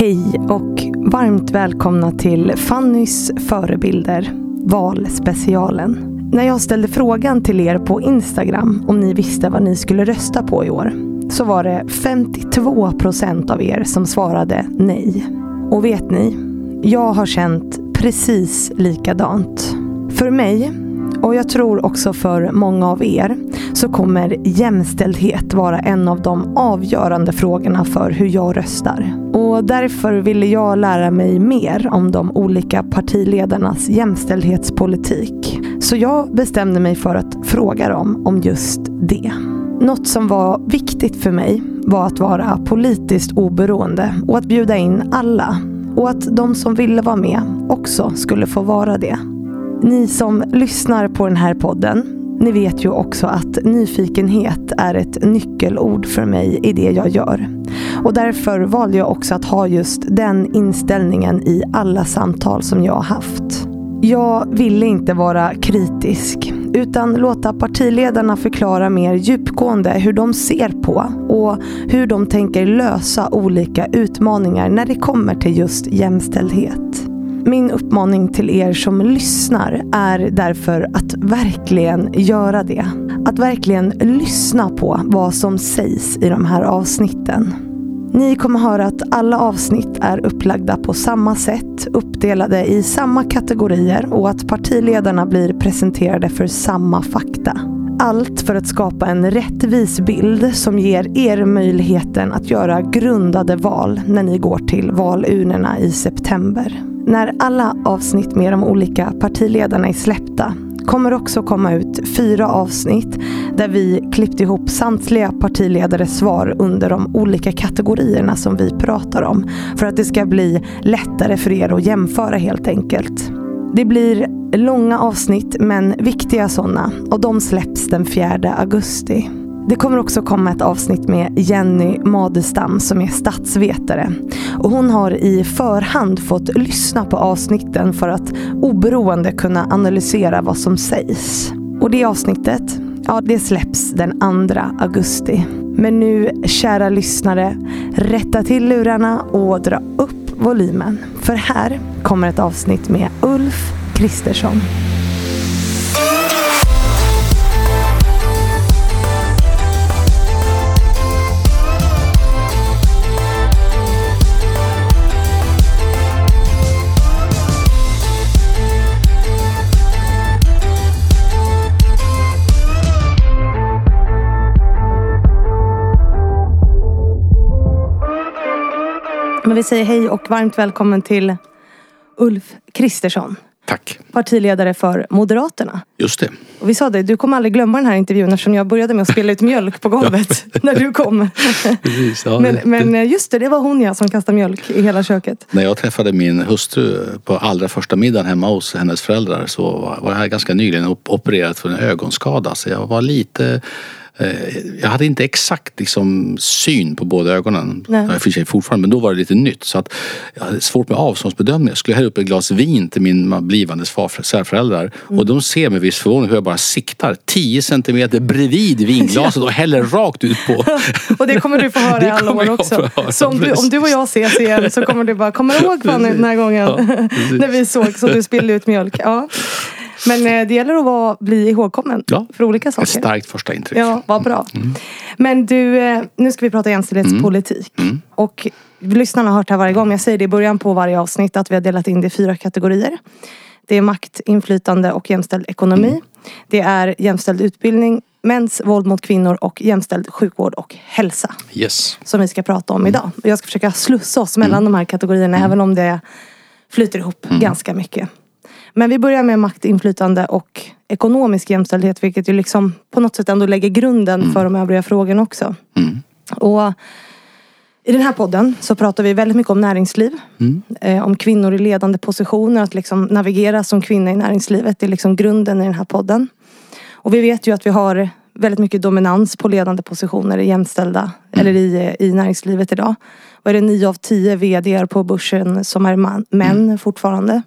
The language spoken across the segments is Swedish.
Hej och varmt välkomna till Fannys förebilder, valspecialen. När jag ställde frågan till er på Instagram om ni visste vad ni skulle rösta på i år så var det 52 procent av er som svarade nej. Och vet ni? Jag har känt precis likadant. För mig och jag tror också för många av er så kommer jämställdhet vara en av de avgörande frågorna för hur jag röstar. Och därför ville jag lära mig mer om de olika partiledarnas jämställdhetspolitik. Så jag bestämde mig för att fråga dem om just det. Något som var viktigt för mig var att vara politiskt oberoende och att bjuda in alla. Och att de som ville vara med också skulle få vara det. Ni som lyssnar på den här podden, ni vet ju också att nyfikenhet är ett nyckelord för mig i det jag gör. Och därför valde jag också att ha just den inställningen i alla samtal som jag har haft. Jag ville inte vara kritisk utan låta partiledarna förklara mer djupgående hur de ser på och hur de tänker lösa olika utmaningar när det kommer till just jämställdhet. Min uppmaning till er som lyssnar är därför att verkligen göra det. Att verkligen lyssna på vad som sägs i de här avsnitten. Ni kommer höra att alla avsnitt är upplagda på samma sätt, uppdelade i samma kategorier och att partiledarna blir presenterade för samma fakta. Allt för att skapa en rättvis bild som ger er möjligheten att göra grundade val när ni går till valurnorna i september. När alla avsnitt med de olika partiledarna är släppta kommer också komma ut fyra avsnitt där vi klippt ihop samtliga partiledares svar under de olika kategorierna som vi pratar om. För att det ska bli lättare för er att jämföra helt enkelt. Det blir långa avsnitt men viktiga sådana och de släpps den 4 augusti. Det kommer också komma ett avsnitt med Jenny Madestam som är statsvetare. Och hon har i förhand fått lyssna på avsnitten för att oberoende kunna analysera vad som sägs. Och det avsnittet, ja det släpps den 2 augusti. Men nu, kära lyssnare, rätta till lurarna och dra upp volymen. För här kommer ett avsnitt med Ulf Kristersson. Men vi säger hej och varmt välkommen till Ulf Kristersson. Tack. Partiledare för Moderaterna. Just det. Och vi sa det, du kommer aldrig glömma den här intervjun eftersom jag började med att spilla ut mjölk på golvet när du kom. Precis, ja, men, men eh, just det, det var hon ja som kastade mjölk i hela köket. När jag träffade min hustru på allra första middagen hemma hos hennes föräldrar så var- jag ganska nyligen op- opererad för en ögonskada. Så jag var lite jag hade inte exakt liksom, syn på båda ögonen. Nej. Jag för sig fortfarande, men då var det lite nytt. Så att jag hade svårt med avståndsbedömning. Jag skulle hälla upp ett glas vin till min blivande svärför- svärföräldrar. Och de ser med viss förvåning hur jag bara siktar 10 centimeter bredvid vinglaset och häller rakt ut på. Och det kommer du få höra i alla år också. höra, Så om du, om du och jag ses igen så kommer du bara, kommer du ihåg Fanny den här gången? Ja, när vi såg så du spillde ut mjölk. Ja. Men eh, det gäller att vara, bli ihågkommen Ja. för olika Ett saker. starkt första intryck. Ja, vad bra. Men du, eh, nu ska vi prata jämställdhetspolitik. Och lyssnarna har hört det här varje gång. Jag säger det i början på varje avsnitt att vi har delat in det i fyra kategorier. Det är makt, inflytande och jämställd ekonomi. Det är jämställd utbildning, mäns våld mot kvinnor och jämställd sjukvård och hälsa. Yes. Som vi ska prata om idag. Och jag ska försöka slussa oss mellan de här kategorierna även om det flyter ihop ganska mycket. Men vi börjar med makt, inflytande och ekonomisk jämställdhet vilket ju liksom på något sätt ändå lägger grunden för de övriga frågorna också. Mm. Och i den här podden så pratar vi väldigt mycket om näringsliv. Eh, om kvinnor i ledande positioner, att liksom navigera som kvinna i näringslivet. Det är liksom grunden i den här podden. Och vi vet ju att vi har väldigt mycket dominans på ledande positioner i jämställda, eller i, i näringslivet idag. Och är det nio av tio VD på börsen som är man, män fortfarande.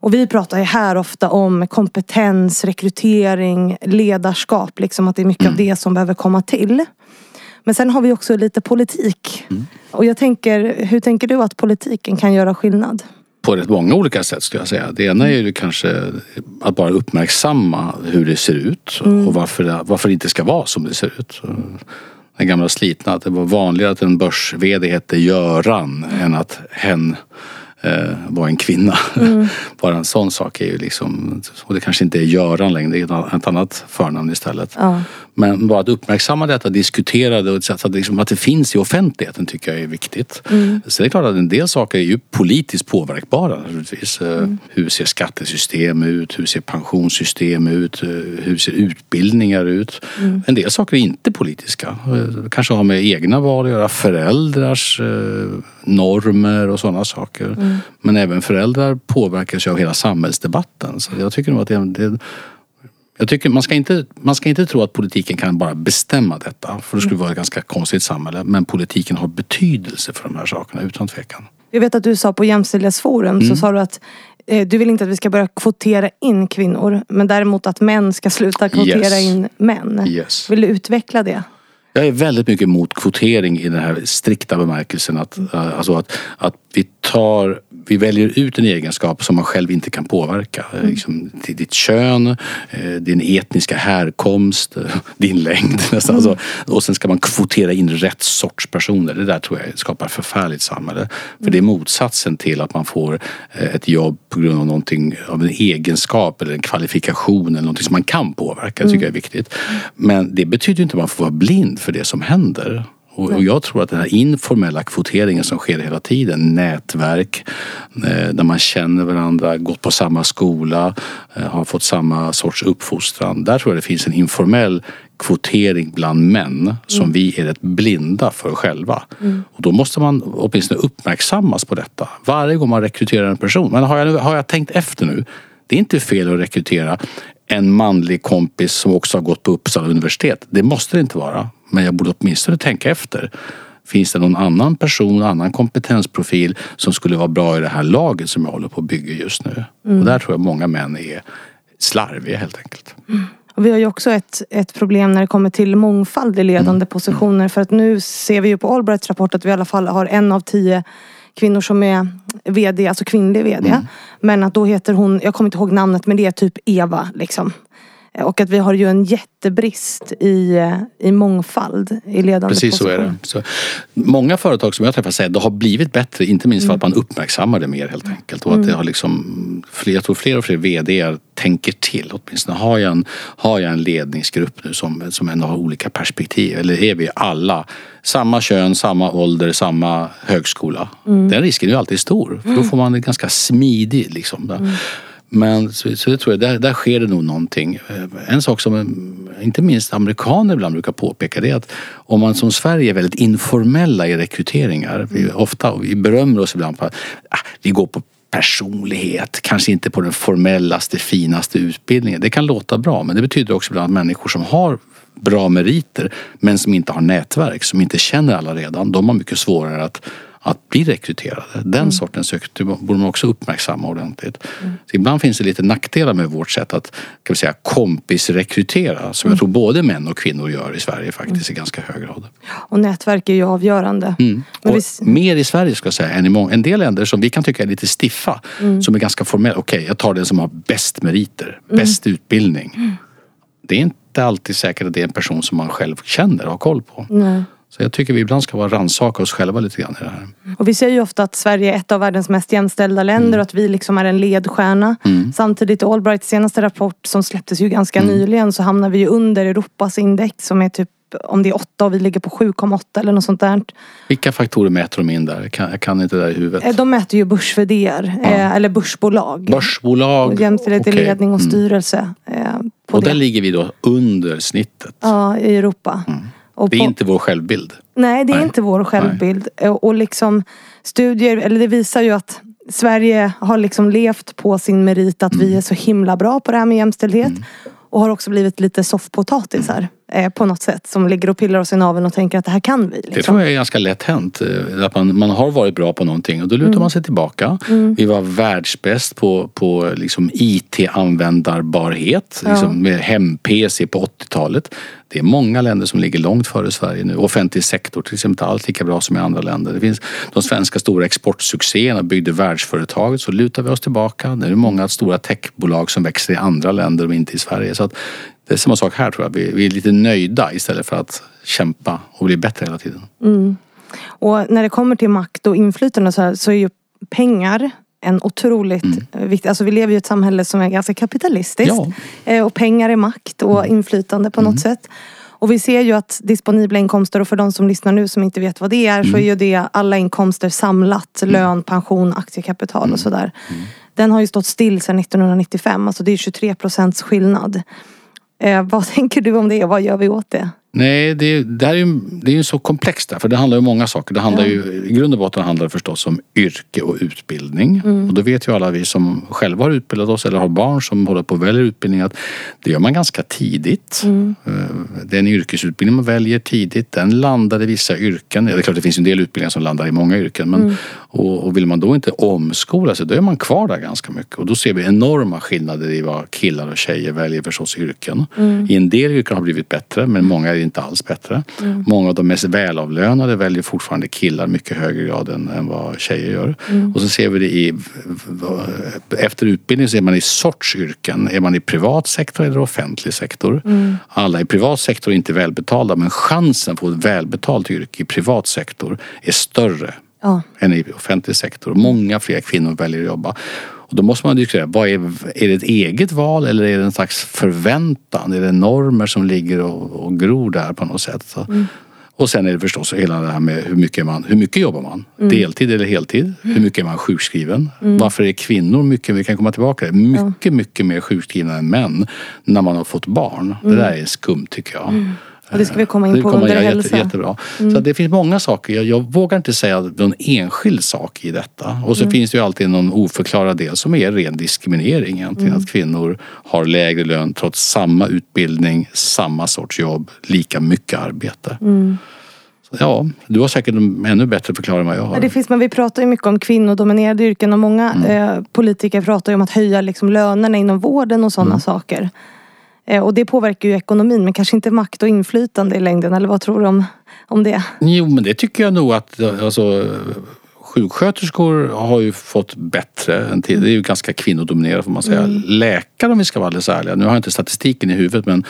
Och vi pratar ju här ofta om kompetens, rekrytering, ledarskap. Liksom att det är mycket av det som behöver komma till. Men sen har vi också lite politik. Mm. Och jag tänker, hur tänker du att politiken kan göra skillnad? på rätt många olika sätt skulle jag säga. Det ena är ju kanske att bara uppmärksamma hur det ser ut och varför det, varför det inte ska vara som det ser ut. Den gamla slitna, att det var vanligare att en börs-VD hette Göran än att hen var en kvinna. Bara en sån sak är ju liksom, och det kanske inte är Göran längre, det är ett annat förnamn istället. Ja. Men bara att uppmärksamma detta, diskutera det och så att, liksom, att det finns i offentligheten tycker jag är viktigt. Mm. Är det klart att en del saker är ju politiskt påverkbara naturligtvis. Mm. Hur ser skattesystem ut? Hur ser pensionssystem ut? Eh, Hur ser utbildningar ut? Mm. En del saker är inte politiska. Eh, Kanske har med egna val att göra, föräldrars eh, normer och sådana saker. Mm. Men även föräldrar påverkas ju av hela samhällsdebatten. Så jag tycker nog att det, det jag tycker man ska, inte, man ska inte tro att politiken kan bara bestämma detta. För det skulle vara ett ganska konstigt samhälle. Men politiken har betydelse för de här sakerna utan tvekan. Jag vet att du sa på Jämställdhetsforum Mm. så sa du att eh, du vill inte att vi ska börja kvotera in kvinnor. Men däremot att män ska sluta kvotera Yes. in män. Yes. Vill du utveckla det? Jag är väldigt mycket emot kvotering i den här strikta bemärkelsen. Att, eh, alltså att, att vi tar vi väljer ut en egenskap som man själv inte kan påverka. Eh, Liksom, ditt kön, eh, din etniska härkomst, eh, din längd. Nästan. Alltså, och sen ska man kvotera in rätt sorts personer. Det där tror jag skapar ett förfärligt samhälle. För det är motsatsen till att man får ett jobb på grund av någonting av en egenskap eller en kvalifikation eller någonting som man kan påverka. Det tycker jag är viktigt. Men det betyder inte att man får vara blind för det som händer. Och, och jag tror att den här informella kvoteringen som sker hela tiden, nätverk eh, där man känner varandra, gått på samma skola, eh, har fått samma sorts uppfostran. Där tror jag det finns en informell kvotering bland män som vi är rätt blinda för själva. Och då måste man åtminstone uppmärksammas på detta. Varje gång man rekryterar en person. Men har jag, har jag tänkt efter nu? Det är inte fel att rekrytera en manlig kompis som också har gått på Uppsala universitet. Det måste det inte vara. Men jag borde åtminstone tänka efter. Finns det någon annan person, annan kompetensprofil som skulle vara bra i det här laget som jag håller på att bygga just nu? Och där tror jag många män är slarviga helt enkelt. Och vi har ju också ett, ett problem när det kommer till mångfald i ledande positioner. För att nu ser vi ju på Allbrights rapport att vi i alla fall har en av tio kvinnor som är VD, alltså kvinnlig VD. Men att då heter hon, jag kommer inte ihåg namnet, men det är typ Eva liksom. Och att vi har ju en jättebrist i, i mångfald i ledande Precis så positioner. är det. Så, många företag som jag träffar säger att det har blivit bättre, inte minst för att man uppmärksammar det mer helt enkelt. Och att det har liksom, fler, jag tror fler och fler VD tänker till. Åtminstone har jag en, har jag en ledningsgrupp nu som, som ändå har olika perspektiv. Eller är vi alla samma kön, samma ålder, samma högskola. Den risken är ju alltid stor. För då får man det ganska smidigt liksom. Men så, så det tror jag, där, där sker det nog någonting. Eh, En sak som eh, inte minst amerikaner ibland brukar påpeka det är att om man som Sverige är väldigt informella i rekryteringar. Vi, ofta, och vi berömmer oss ibland på att ah, vi går på personlighet, kanske inte på den formellaste, finaste utbildningen. Det kan låta bra men det betyder också ibland att människor som har bra meriter men som inte har nätverk, som inte känner alla redan, de har mycket svårare att att bli rekryterade. Den sortens sökande borde man också uppmärksamma ordentligt. Så ibland finns det lite nackdelar med vårt sätt att kan vi säga, kompisrekrytera som jag tror både män och kvinnor gör i Sverige faktiskt i ganska hög grad. Och nätverk är ju avgörande. Mm. Och vi, Mer i Sverige ska jag säga än i många, en del länder som vi kan tycka är lite stiffa. Som är ganska formella. Okej, jag tar den som har bäst meriter, bäst utbildning. Det är inte alltid säkert att det är en person som man själv känner och har koll på. nej. Så jag tycker vi ibland ska vara rannsaka oss själva lite grann i det här. Och vi säger ju ofta att Sverige är ett av världens mest jämställda länder Mm. och att vi liksom är en ledstjärna. Samtidigt i Allbrights senaste rapport som släpptes ju ganska Mm. nyligen så hamnar vi ju under Europas index som är typ om det är 8 och vi ligger på 7,8 eller något sånt där. Vilka faktorer mäter de in där? Jag kan, jag kan inte det där i huvudet. Eh, De mäter ju börs eh, eller börsbolag. Börsbolag. Jämställdhet i ledning och Mm. styrelse. På Och det. där ligger vi då under snittet. Ja, i Europa. Och Det är på- inte vår självbild. Nej, det är Nej. inte vår självbild. Och, och liksom studier, eller det visar ju att Sverige har liksom levt på sin merit att Mm. vi är så himla bra på det här med jämställdhet. Och har också blivit lite soffpotatisar. Eh, på något sätt som ligger och pillar oss i naveln och tänker att det här kan vi. Liksom. Det tror jag är ganska lätt hänt. eh, Att man, man har varit bra på någonting och då lutar man sig tillbaka. Vi var världsbäst på, på liksom IT-användbarhet. Ja. Liksom med hem-PC på 80-talet. Det är många länder som ligger långt före Sverige nu. Offentlig sektor till exempel inte alls lika bra som i andra länder. Det finns de svenska stora exportsuccéerna byggde världsföretaget så lutar vi oss tillbaka. Det är många stora techbolag som växer i andra länder och inte i Sverige. Så att det är samma sak här tror jag. Vi, vi är lite nöjda istället för att kämpa och bli bättre hela tiden. Och när det kommer till makt och inflytande så, här, så är ju pengar en otroligt eh, viktig, alltså vi lever ju i ett samhälle som är ganska kapitalistiskt. Ja. Eh, Och pengar är makt och inflytande på något sätt. Och vi ser ju att disponibla inkomster och för de som lyssnar nu som inte vet vad det är så är ju det alla inkomster samlat. Lön, pension, aktiekapital och sådär. Den har ju stått still sedan 1995. Alltså det är 23 procents skillnad. Eh, vad tänker du om det? Vad gör vi åt det? Nej, det, det här är ju det är ju så komplext där, för det handlar ju om många saker. Det handlar ju, I grund och botten handlar det förstås om yrke och utbildning. Och då vet ju alla vi som själva har utbildat oss eller har barn som håller på och väljer utbildning att det gör man ganska tidigt. Eh, Den yrkesutbildning man väljer tidigt, den landar i vissa yrken. Ja, Det är klart det finns en del utbildningar som landar i många yrken. Men, och, och vill man då inte omskola sig, då är man kvar där ganska mycket. Och då ser vi enorma skillnader i vad killar och tjejer väljer förstås yrken. I en del yrken har det blivit bättre, men många är inte alls bättre. Många av de mest välavlönade väljer fortfarande killar mycket högre grad än, än vad tjejer gör. Och så ser vi det i... Efter utbildning så är man i sorts yrken. Är man i privat sektor eller offentlig sektor? Alla i privat sektor är inte välbetalda men chansen att få ett välbetalt yrke i privat sektor är större Ja. än i offentlig sektor. Många fler kvinnor väljer att jobba. Och då måste man diskutera, vad är, är det ett eget val eller är det en slags förväntan? Är det normer som ligger och, och gror där på något sätt? Så. Och sen är det förstås hela det här med hur mycket, man, hur mycket jobbar man? Deltid eller heltid? Hur mycket är man sjukskriven? Varför är kvinnor mycket, vi kan komma tillbaka till det, mycket, mycket mer sjukskrivna än män när man har fått barn? Det där är skumt tycker jag. Och det ska vi komma in Det på kommer under jag hälsa. jätte, jättebra. Så att det finns många saker. Jag, jag vågar inte säga någon enskild sak i detta. Och så finns det ju alltid någon oförklarad del som är ren diskriminering egentligen. Att kvinnor har lägre lön trots samma utbildning, samma sorts jobb, lika mycket arbete. Så, ja, du har säkert en ännu bättre förklaring än vad jag har. Ja, det finns, men vi pratar ju mycket om kvinnodominerade yrken och många eh, politiker pratar ju om att höja liksom, lönerna inom vården och sådana saker. Eh, och det påverkar ju ekonomin men kanske inte makt och inflytande i längden. Eller vad tror du om, om det? Jo, men det tycker jag nog att alltså, sjuksköterskor har ju fått bättre än tidigare. Det är ju ganska kvinnodominerat får man säga. Läkare om vi ska vara alldeles ärliga, nu har jag inte statistiken i huvudet men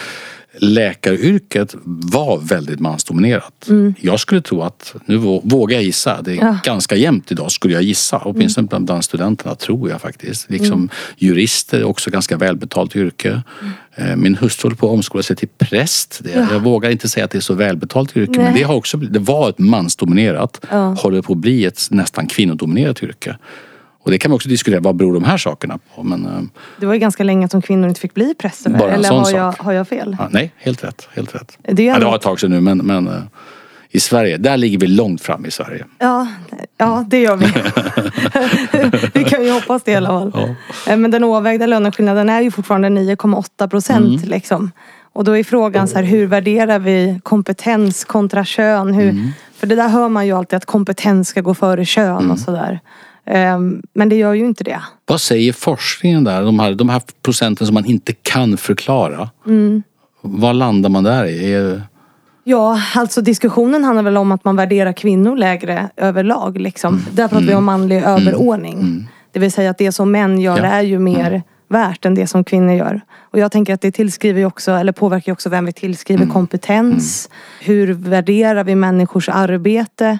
läkaryrket var väldigt mansdominerat. Jag skulle tro att, nu vå- vågar jag gissa, det är Ja. ganska jämnt idag skulle jag gissa. Åtminstone bland, bland studenterna tror jag faktiskt. Liksom jurister är också ganska välbetalt yrke. Eh, Min hustru håller på att omskola sig till präst. Det, Jag vågar inte säga att det är så välbetalt yrke men Nej. det, har också, det var ett mansdominerat. Ja. Håller på att bli ett nästan kvinnodominerat yrke. Och det kan man också diskutera, vad beror de här sakerna på? Men, eh, Det var ju ganska länge som kvinnor inte fick bli präster. Bara Eller har jag, har jag fel? ja, nej, helt rätt. Helt rätt. Det Ja, det var ett tag sedan nu men, men eh, i Sverige, där ligger vi långt fram i Sverige. Ja, ja det gör vi. vi kan ju hoppas det i alla fall. Ja. Eh, Men den oavvägda löneskillnaden är ju fortfarande 9,8 procent. Mm. Liksom. Och då är frågan så här, hur värderar vi kompetens kontra kön? Hur, Mm. För det där hör man ju alltid att kompetens ska gå före kön Mm. och sådär. Ehm, Men det gör ju inte det. Vad säger forskningen där? De här, de här procenten som man inte kan förklara. Mm. Vad landar man där i? Är, Ja, alltså diskussionen handlar väl om att man värderar kvinnor lägre överlag. Liksom. Mm. Där pratar vi om manlig överordning. Det vill säga att det som män gör Ja. Mm. är ju mer värt än det som kvinnor gör. Och jag tänker att det tillskriver också, eller påverkar också vem vi tillskriver Mm. kompetens. Hur värderar vi människors arbete?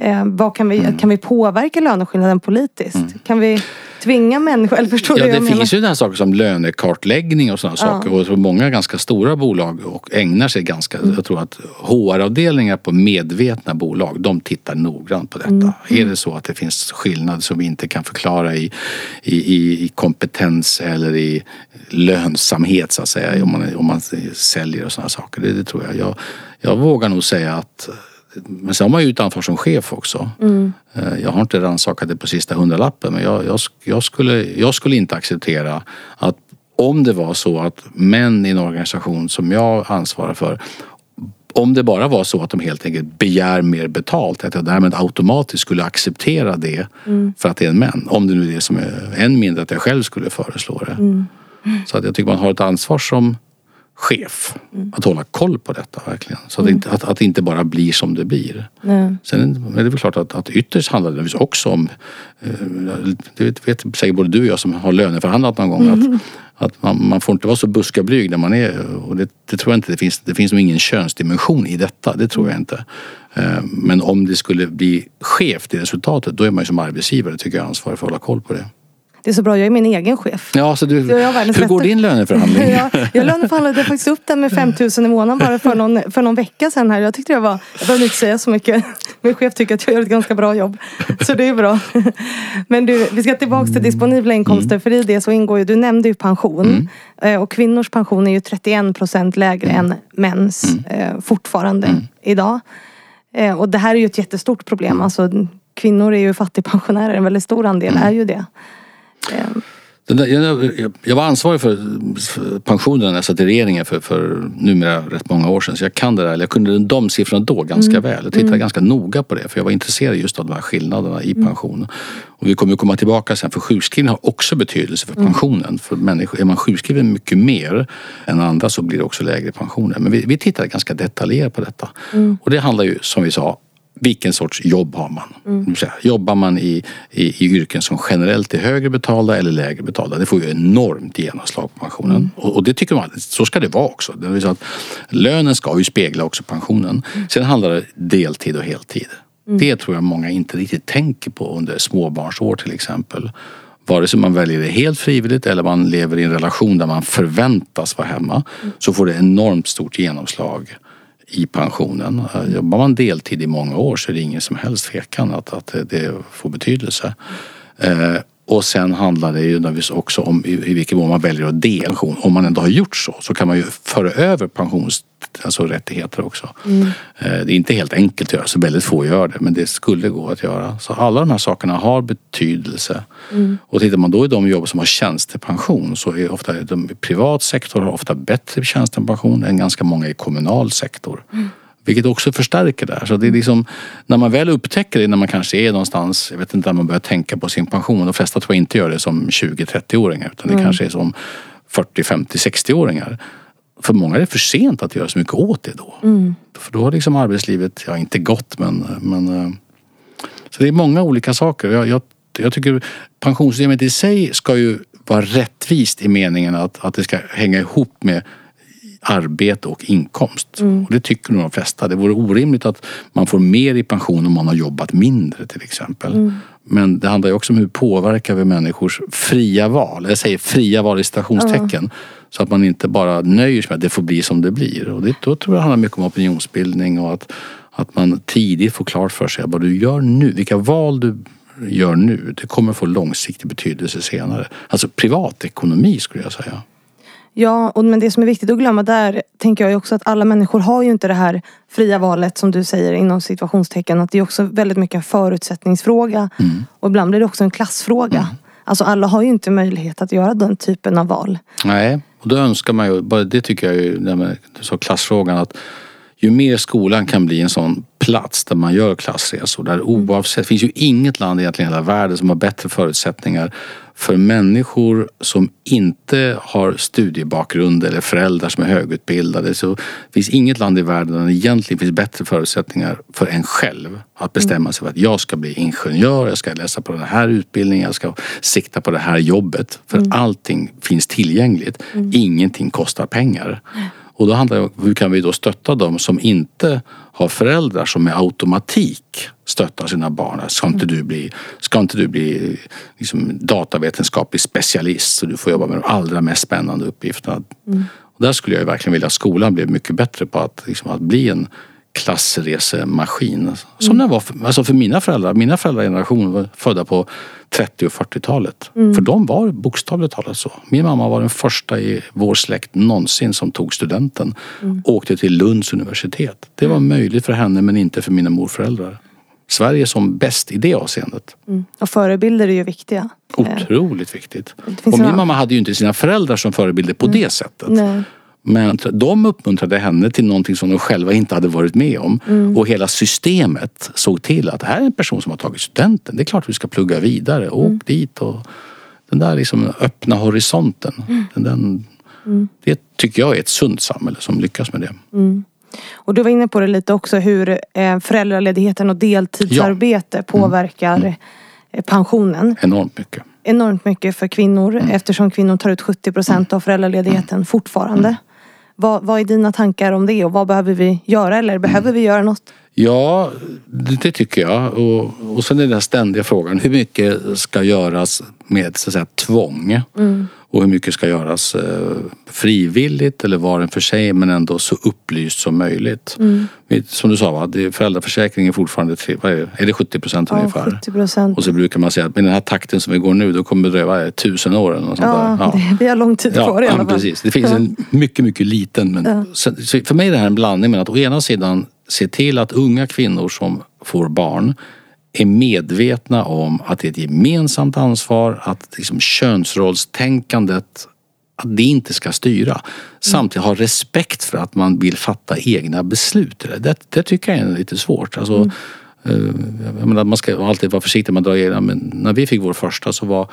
Eh, vad kan, vi, Mm. kan vi påverka löneskillnaden politiskt? Kan vi tvinga människor? Eller förstår ja, du det jag menar? finns ju den saker som lönekartläggning och sådana saker. Och så många ganska stora bolag och ägnar sig ganska, Mm. jag tror att HR-avdelningar på medvetna bolag, de tittar noggrant på detta. Mm. Är det så att det finns skillnad som vi inte kan förklara i, i, i, i kompetens eller i lönsamhet så att säga, om man, om man säljer och sådana saker. Det, det tror jag. jag. Jag vågar nog säga att men sen har man ju ett ansvar som chef också. Eh, Jag har inte rannsakat det på sista hundralappen men jag, jag, jag, skulle, jag skulle inte acceptera att om det var så att män i en organisation som jag ansvarar för om det bara var så att de helt enkelt begär mer betalt, att jag därmed automatiskt skulle acceptera det mm. för att det är en män. Om det nu är det som är än mindre att jag själv skulle föreslå det. Mm. Så att jag tycker man har ett ansvar som chef mm. att hålla koll på detta verkligen. Så att, mm. inte, att, att det inte bara blir som det blir. Mm. Sen är det väl klart att, att ytterst handlar det också om, eh, det vet, vet säkert både du och jag som har löneförhandlat någon gång, att, mm. att man, man, får inte vara så buskablyg när man är, och det, det, tror jag inte det finns, det finns nog ingen könsdimension i detta, det tror jag inte. Eh, men om det skulle bli skevt i resultatet, då är man ju som arbetsgivare, tycker jag, ansvarig för att hålla koll på det. Det är så bra, jag är min egen chef. Ja, så du, hur går din löneförhandling? ja, jag löneförhandlade faktiskt upp den med 5 000 i månaden bara för någon, för någon vecka sedan här. Jag tyckte det var, jag behöver inte säga så mycket. Min chef tycker att jag gör ett ganska bra jobb. Så det är bra. Men du, vi ska tillbaka till disponibla inkomster. Mm. För i det så ingår ju, du nämnde ju pension. Mm. Eh, och kvinnors pension är ju 31 procent lägre mm. än mäns mm. eh, fortfarande mm. idag. Eh, och det här är ju ett jättestort problem. Mm. Alltså, kvinnor är ju fattigpensionärer, en väldigt stor andel är ju det. Där, jag, jag, var ansvarig för, pensionerna när jag satt i regeringen för, för numera rätt många år sedan. Så jag kan det där, jag kunde de siffrorna då ganska mm. väl. Jag tittade mm. ganska noga på det för jag var intresserad just av de här skillnaderna i mm. pensionen. Och vi kommer komma tillbaka sen för sjukskrivning har också betydelse för mm. pensionen. För människor, är man sjukskriven mycket mer än andra så blir det också lägre pensioner. Men vi, vi tittade ganska detaljerat på detta. Mm. Och det handlar ju som vi sa vilken sorts jobb har man? Mm. Jobbar man i, i, i, yrken som generellt är högre betalda eller lägre betalda? Det får ju enormt genomslag på pensionen. Mm. Och, och, det tycker man, så ska det vara också. Det vill säga att lönen ska ju spegla också pensionen. Mm. Sen handlar det deltid och heltid. Mm. Det tror jag många inte riktigt tänker på under småbarnsår till exempel. Vare sig man väljer det helt frivilligt eller man lever i en relation där man förväntas vara hemma mm. så får det enormt stort genomslag i pensionen. Jobbar man deltid i många år så är det ingen som helst tvekan att, att det får betydelse. Eh, och sen handlar det ju också om i, vilken mån man väljer att dela pension. Om man ändå har gjort så så kan man ju föra över pensions alltså rättigheter också. Mm. Eh, det är inte helt enkelt att göra, så väldigt få gör det. Men det skulle gå att göra. Så alla de här sakerna har betydelse. Mm. Och tittar man då i de jobb som har tjänstepension så är ofta de privat sektor har ofta bättre tjänstepension än ganska många i kommunal sektor. Mm. Vilket också förstärker det här. Så det är liksom, när man väl upptäcker det, när man kanske är någonstans, jag vet inte, när man börjar tänka på sin pension. De flesta tror jag inte gör det som 20-30-åringar utan det mm. kanske är som 40, 50, 60-åringar för många är det för sent att göra så mycket åt det då. Mm. För då har liksom arbetslivet, ja inte gått men, men eh, så det är många olika saker. Jag, jag, jag tycker pensionssystemet i sig ska ju vara rättvist i meningen att, att det ska hänga ihop med arbete och inkomst. Mm. Och det tycker nog de flesta. Det vore orimligt att man får mer i pension om man har jobbat mindre till exempel. Mm. Men det handlar ju också om hur påverkar vi människors fria val. Jag säger fria val i citationstecken. Mm. Så att man inte bara nöjer sig med att det får bli som det blir. Och det, då tror jag det handlar mycket om opinionsbildning och att, att man tidigt får klart för sig vad du gör nu, vilka val du gör nu, det kommer få långsiktig betydelse senare. Alltså privatekonomi skulle jag säga. Ja, och men det som är viktigt att glömma där tänker jag också att alla människor har ju inte det här fria valet som du säger inom situationstecken. Att det är också väldigt mycket en förutsättningsfråga. Mm. Och ibland blir det också en klassfråga. Mm. Alltså alla har ju inte möjlighet att göra den typen av val. Nej, och då önskar man ju, bara det tycker jag ju, man sa klassfrågan att ju mer skolan kan bli en sån plats där man gör klassresor. Där oavsett, det finns ju inget land egentligen i hela världen som har bättre förutsättningar för människor som inte har studiebakgrund eller föräldrar som är högutbildade. Så finns inget land i världen där det egentligen finns bättre förutsättningar för en själv att bestämma sig för att jag ska bli ingenjör, jag ska läsa på den här utbildningen, jag ska sikta på det här jobbet. För mm. allting finns tillgängligt. Mm. Ingenting kostar pengar. Och då handlar det om hur kan vi då stötta dem som inte har föräldrar som med automatik stöttar sina barn. Ska inte du bli, ska inte du bli liksom datavetenskaplig specialist så du får jobba med de allra mest spännande uppgifterna. Mm. Och där skulle jag verkligen vilja att skolan blev mycket bättre på att, liksom, att bli en klassresemaskin. Som mm. den var för, alltså för mina föräldrar. Mina föräldrageneration var födda på 30 och 40-talet. Mm. För de var bokstavligt talat så. Min mamma var den första i vår släkt någonsin som tog studenten. Mm. Åkte till Lunds universitet. Det var möjligt för henne men inte för mina morföräldrar. Sverige som bäst i det avseendet. Mm. Och förebilder är ju viktiga. Otroligt viktigt. Och min mamma hade ju inte sina föräldrar som förebilder på det sättet. Nej. Men de uppmuntrade henne till någonting som de själva inte hade varit med om. Mm. Och hela systemet såg till att det här är en person som har tagit studenten. Det är klart vi ska plugga vidare. Åk Mm. dit. Och den där liksom öppna horisonten. Mm. Den, den, Det tycker jag är ett sunt samhälle som lyckas med det. Och du var inne på det lite också hur eh, föräldraledigheten och deltidsarbete påverkar eh, pensionen Enormt mycket. enormt mycket för kvinnor Mm. eftersom kvinnor tar ut 70 procent av föräldraledigheten fortfarande. Vad, vad är dina tankar om det och vad behöver vi göra eller behöver vi göra något? Ja, det tycker jag. Och, och sen är den ständiga frågan. Hur mycket ska göras med så att säga, tvång? Och hur mycket ska göras eh, frivilligt eller var och en för sig men ändå så upplyst som möjligt. Vi- Som du sa, va? Föräldraförsäkringen är fortfarande är, det? är det 70 procent Ja, ungefär? 70 procent. Och så brukar man säga att med den här takten som vi går nu då kommer det dröja tusen år eller något sånt Ja, där. det, vi har lång tid kvar i alla fall. precis. Det finns en mycket, mycket liten. Men så, så för mig är det här en blandning mellan att å ena sidan se till att unga kvinnor som får barn är medvetna om att det är ett gemensamt ansvar, att liksom könsrollstänkandet att det inte ska styra. Samtidigt ha respekt för att man vill fatta egna beslut. Det, det tycker jag är lite svårt. Alltså, eh, jag menar, man ska alltid vara försiktig med att dra egna men när vi fick vår första så var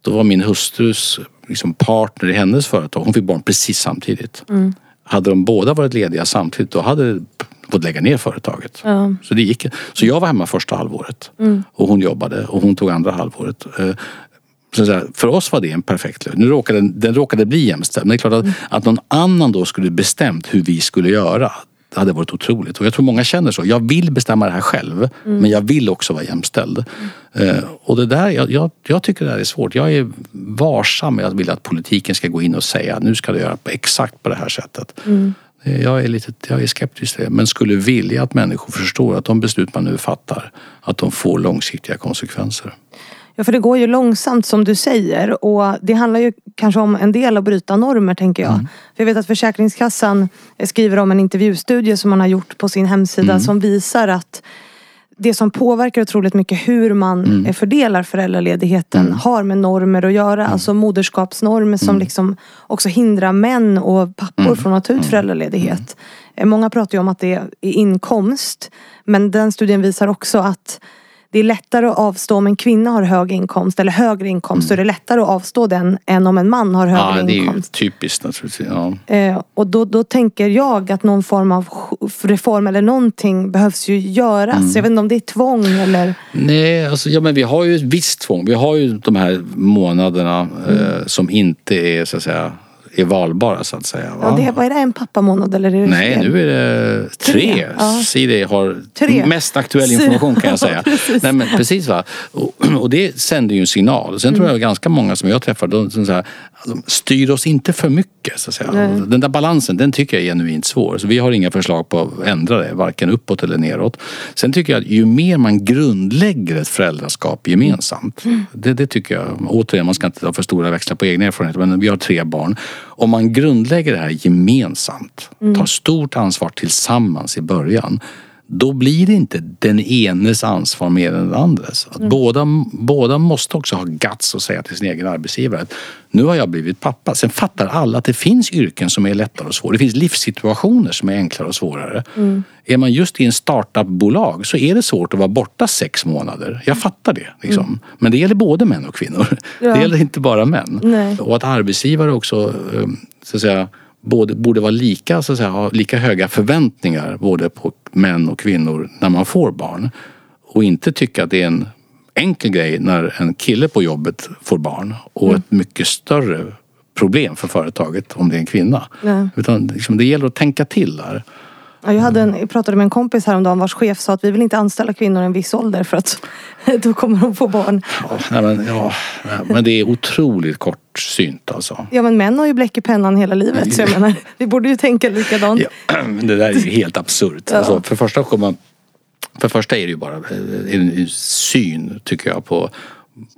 då var min hustrus liksom, partner i hennes företag, hon fick barn precis samtidigt. Hade de båda varit lediga samtidigt då hade fått lägga ner företaget. Ja. Så, det gick. så jag var hemma första halvåret och hon jobbade och hon tog andra halvåret. Eh, Så säga, för oss var det en perfekt lösning. Nu råkade, den råkade bli jämställd. Men det är klart att, att någon annan då skulle bestämt hur vi skulle göra. Det hade varit otroligt. Och jag tror många känner så. Jag vill bestämma det här själv. Men jag vill också vara jämställd. Eh, och det där, jag, jag, jag tycker det här är svårt. Jag är varsam med att vilja att politiken ska gå in och säga nu ska du göra exakt på det här sättet. Eh, Jag är, lite, jag är skeptisk till det. Men skulle vilja att människor förstår att de beslut man nu fattar, att de får långsiktiga konsekvenser. Ja, för det går ju långsamt som du säger och det handlar ju kanske om en del att bryta normer tänker jag. För jag vet att Försäkringskassan skriver om en intervjustudie som man har gjort på sin hemsida som visar att det som påverkar otroligt mycket hur man eh, fördelar föräldraledigheten har med normer att göra. Alltså moderskapsnormer som liksom också hindrar män och pappor från att ta ut föräldraledighet. Eh, Många pratar ju om att det är inkomst. Men den studien visar också att det är lättare att avstå om en kvinna har hög inkomst eller högre inkomst. Så är det lättare att avstå den än om en man har högre Ja, det är ju inkomst. typiskt naturligtvis. Ja. Eh, och då, då tänker jag att någon form av reform eller någonting behövs ju göras. Mm. Jag vet inte om det är tvång eller... Nej, alltså, ja, men vi har ju ett visst tvång. Vi har ju de här månaderna eh, som inte är så att säga är valbara så att säga. Va? Ja, det, är- vad är det, en pappamånad eller är det Nej, fler? nu är det tre. Tre, ja. Siri har Tre. mest aktuell Siri- information kan jag säga. Precis. Nej, men precis va. Och, och det sänder ju en signal. Sen Mm. tror jag ganska många som jag träffar, de, som så här, de styr oss inte för mycket. Så att säga. Nej. Den där balansen, den tycker jag är genuint svår. Så vi har inga förslag på att ändra det, varken uppåt eller neråt. Sen tycker jag att ju mer man grundlägger ett föräldraskap gemensamt. Mm. Det, det tycker jag, återigen, man ska inte ta för stora växlar på egna erfarenheter, men vi har tre barn. Om man grundlägger det här gemensamt, tar stort ansvar tillsammans i början, då blir det inte den enes ansvar mer än den andres. Att båda, båda måste också ha guts att säga till sin egen arbetsgivare att nu har jag blivit pappa. Sen fattar alla att det finns yrken som är lättare och svårare. Det finns livssituationer som är enklare och svårare. Är man just i en startupbolag så är det svårt att vara borta sex månader. Jag fattar det. Liksom. Men det gäller både män och kvinnor. Ja. Det gäller inte bara män. Nej. Och att arbetsgivare också eh, så att säga, både, borde vara lika, så att säga, ha lika höga förväntningar både på män och kvinnor när man får barn. Och inte tycka att det är en enkel grej när en kille på jobbet får barn och ett mycket större problem för företaget om det är en kvinna. Ja. Utan liksom, det gäller att tänka till där. Ja, jag, hade en, jag pratade med en kompis häromdagen vars chef sa att vi vill inte anställa kvinnor i en viss ålder för att då kommer de få barn. Ja, nej, men, ja, men det är otroligt kortsynt alltså. Ja men män har ju bläck i pennan hela livet så jag menar vi borde ju tänka likadant. Ja, det där är ju helt absurt. Ja. Alltså, för första kommer man, för första är det ju bara eh, en syn tycker jag på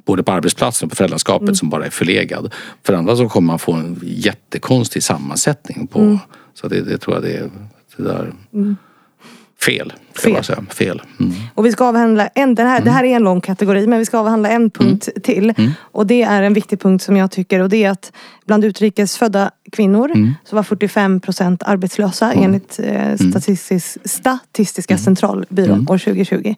både på arbetsplatsen och på föräldraskapet Mm. som bara är förlegad. För andra så kommer man få en jättekonstig sammansättning på. Mm. Så det, det tror jag det är det där. Fel. ska Fel. säga. Fel. Mm. Och vi ska avhandla en, den här, det här är en lång kategori men vi ska avhandla en punkt till. Och det är en viktig punkt som jag tycker och det är att bland utrikesfödda kvinnor så var 45 procent arbetslösa enligt eh, statistisk, Statistiska centralbyrån år 2020.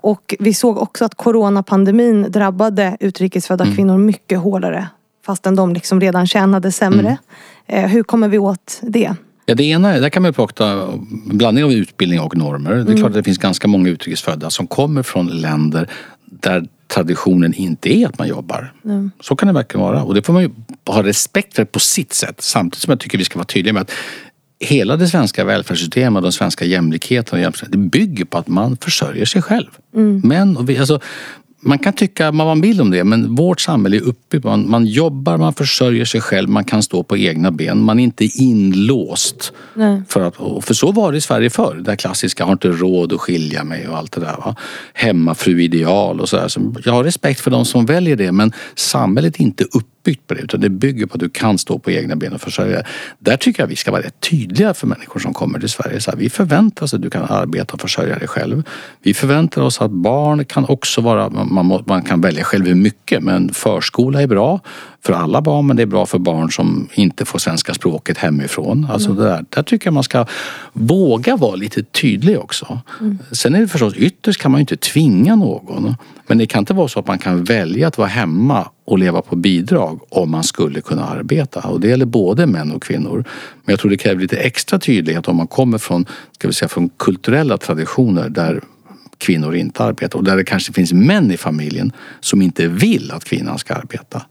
Och vi såg också att coronapandemin drabbade utrikesfödda kvinnor mycket hårdare. Fastän de liksom redan tjänade sämre. Eh, hur kommer vi åt det? Ja, det ena är, där kan man prata en blandning av utbildning och normer. Det är klart att det finns ganska många utrikesfödda som kommer från länder där traditionen inte är att man jobbar. Så kan det verkligen vara. Och det får man ju ha respekt för på sitt sätt. Samtidigt som jag tycker vi ska vara tydliga med att hela det svenska välfärdssystemet och den svenska jämlikheten och jämställdheten, det bygger på att man försörjer sig själv. Men, och vi, alltså, man kan tycka vad man vill om det men vårt samhälle är uppbyggt. Man, man jobbar, man försörjer sig själv, man kan stå på egna ben. Man är inte inlåst. Nej. För, att, för så var det i Sverige förr. Det där klassiska, har inte råd att skilja mig och allt det där. Va? Hemmafru-ideal och sådär. Så jag har respekt för de som väljer det men samhället är inte uppbyggt på det utan det bygger på att du kan stå på egna ben och försörja dig. Där tycker jag vi ska vara rätt tydliga för människor som kommer till Sverige. Så här, vi förväntar oss att du kan arbeta och försörja dig själv. Vi förväntar oss att barn kan också vara, man, man kan välja själv hur mycket men förskola är bra för alla barn men det är bra för barn som inte får svenska språket hemifrån. Alltså det där, där tycker jag man ska våga vara lite tydlig också. Sen är det förstås ytterst kan man ju inte tvinga någon. Men det kan inte vara så att man kan välja att vara hemma och leva på bidrag om man skulle kunna arbeta. Och det gäller både män och kvinnor. Men jag tror det kräver lite extra tydlighet om man kommer från, ska vi säga, från kulturella traditioner där kvinnor inte arbetar och där det kanske finns män i familjen som inte vill att kvinnan ska arbeta.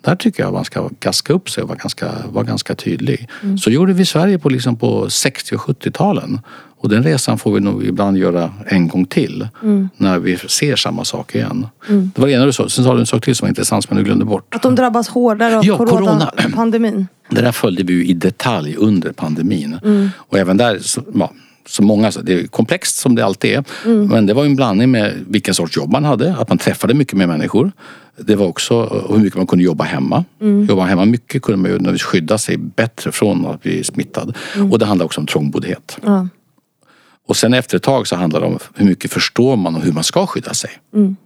Där tycker jag man ska gaska upp sig och vara ganska, vara ganska tydlig. Så gjorde vi i Sverige på, liksom på 60 och 70-talen. Och den resan får vi nog ibland göra en gång till när vi ser samma sak igen. Det var det ena du sa. Sen sa du en sak till som var intressant som jag nu glömde bort. Att de drabbas hårdare av Ja, corona. coronapandemin. Det där följde vi ju i detalj under pandemin. Och även där, så, ja, så många, det är komplext som det alltid är. Men det var en blandning med vilken sorts jobb man hade, att man träffade mycket med människor. Det var också och hur mycket man kunde jobba hemma. Jobba hemma mycket kunde man ju skydda sig bättre från att bli smittad. Och det handlar också om trångboddhet. Ja. Och sen efter ett tag så handlar det om hur mycket förstår man och hur man ska skydda sig. Och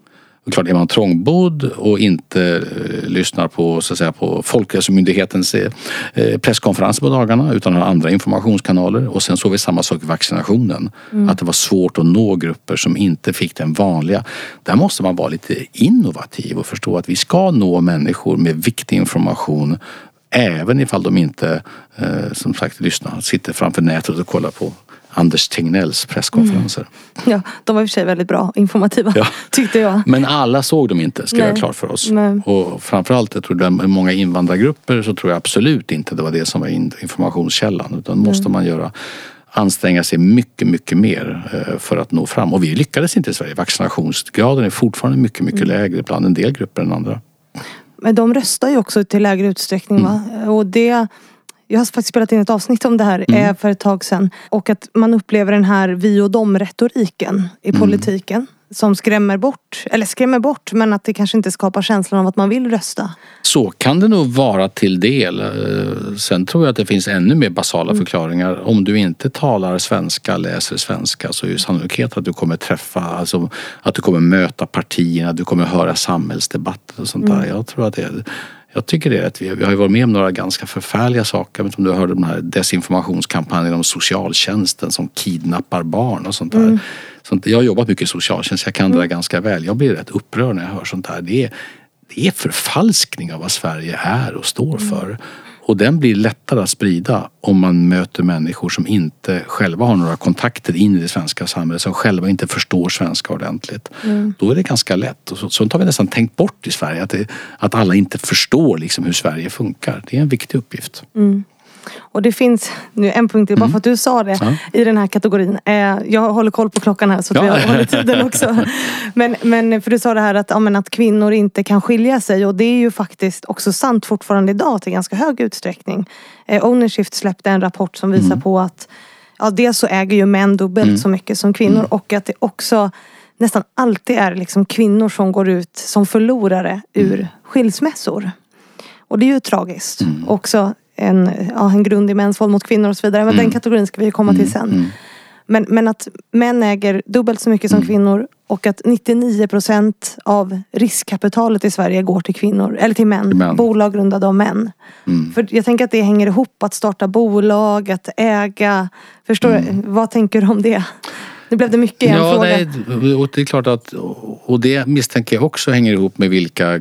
klart, är man trångbodd och inte eh, lyssnar på, så att säga, på Folkhälsomyndighetens eh, eh, presskonferenser på dagarna utan har andra informationskanaler. Och sen såg vi samma sak i vaccinationen. Att det var svårt att nå grupper som inte fick den vanliga. Där måste man vara lite innovativ och förstå att vi ska nå människor med viktig information även ifall de inte, som sagt, lyssnar, sitter framför nätet och kollar på Anders Tegnells presskonferenser. Ja, de var i och för sig väldigt bra informativa Ja. tyckte jag. Men alla såg dem inte, ska jag Nej. göra klart för oss. Nej. Och framförallt, jag tror är många invandrargrupper så tror jag absolut inte det var det som var in- informationskällan. Utan måste man göra anstränga sig mycket, mycket mer eh, för att nå fram. Och vi lyckades inte i Sverige. Vaccinationsgraden är fortfarande mycket, mycket Mm. lägre bland en del grupper än andra. Men de röstar ju också till lägre utsträckning? Mm. Och det jag har faktiskt spelat in ett avsnitt om det här Mm. eh, för ett tag sedan. Och att man upplever den här vi och dom retoriken i Mm. politiken. Som skrämmer bort, eller skrämmer bort men att det kanske inte skapar känslan av att man vill rösta. Så kan det nog vara till del. Eh, Sen tror jag att det finns ännu mer basala Mm. förklaringar. Om du inte talar svenska, läser svenska så är ju sannolikheten att du kommer träffa, alltså att du kommer möta partierna, du kommer höra samhällsdebatter och sånt där. Mm. Jag tror att det är, jag tycker det är rätt. Vi har ju varit med om några ganska förfärliga saker. Jag vet inte om du hörde den här desinformationskampanjen om socialtjänsten som kidnappar barn och sånt där. Mm. Sånt, jag har jobbat mycket i socialtjänst, jag kan det där ganska väl. Jag blir rätt upprörd när jag hör sånt här. Det är, det är förfalskning av vad Sverige är och står för. Och den blir lättare att sprida om man möter människor som inte själva har några kontakter in i det svenska samhället, som själva inte förstår svenska ordentligt. Då är det ganska lätt. Och så, sånt har vi nästan tänkt bort i Sverige, att, det, att alla inte förstår liksom hur Sverige funkar. Det är en viktig uppgift. Och det finns, nu en punkt till, bara för att du sa det Mm. Ja. i den här kategorin. Eh, jag håller koll på klockan här så att Ja. vi håller tiden också. Men, men för du sa det här att, ja, men att kvinnor inte kan skilja sig och det är ju faktiskt också sant fortfarande idag till ganska hög utsträckning. Eh, Ownershift släppte en rapport som visar Mm. på att ja, dels så äger ju män dubbelt så mycket som kvinnor Mm. och att det också nästan alltid är liksom kvinnor som går ut som förlorare ur Mm. skilsmässor. Och det är ju tragiskt. Mm. Också en, ja, en grund i mäns våld mot kvinnor och så vidare. Men den kategorin ska vi komma till sen. Mm. Men, men att män äger dubbelt så mycket som kvinnor och att 99% av riskkapitalet i Sverige går till kvinnor, eller till män. Till män. Bolag grundade av män. Mm. För jag tänker att det hänger ihop, att starta bolag, att äga. Förstår du? Vad tänker du om det? Nu blev det mycket i en. Ja, fråga. nej, och det är klart att, och det misstänker jag också hänger ihop med vilka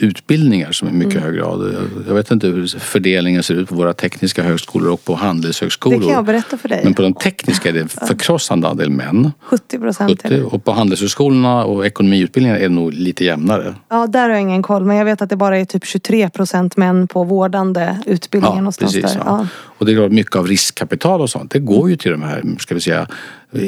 utbildningar som i mycket Mm. hög grad. Jag- vet inte hur fördelningen ser ut på våra tekniska högskolor och på handelshögskolor. Det kan jag berätta för dig. Men på de tekniska är det en förkrossande andel män. 70 procent. 70, och på handelshögskolorna och ekonomiutbildningarna är det nog lite jämnare. Ja, där har jag ingen koll. Men jag vet att det bara är typ 23 procent män på vårdande utbildningen någonstans precis. där. Ja. Ja. Och det är klart, mycket av riskkapital och sånt, det går ju till de här, ska vi säga,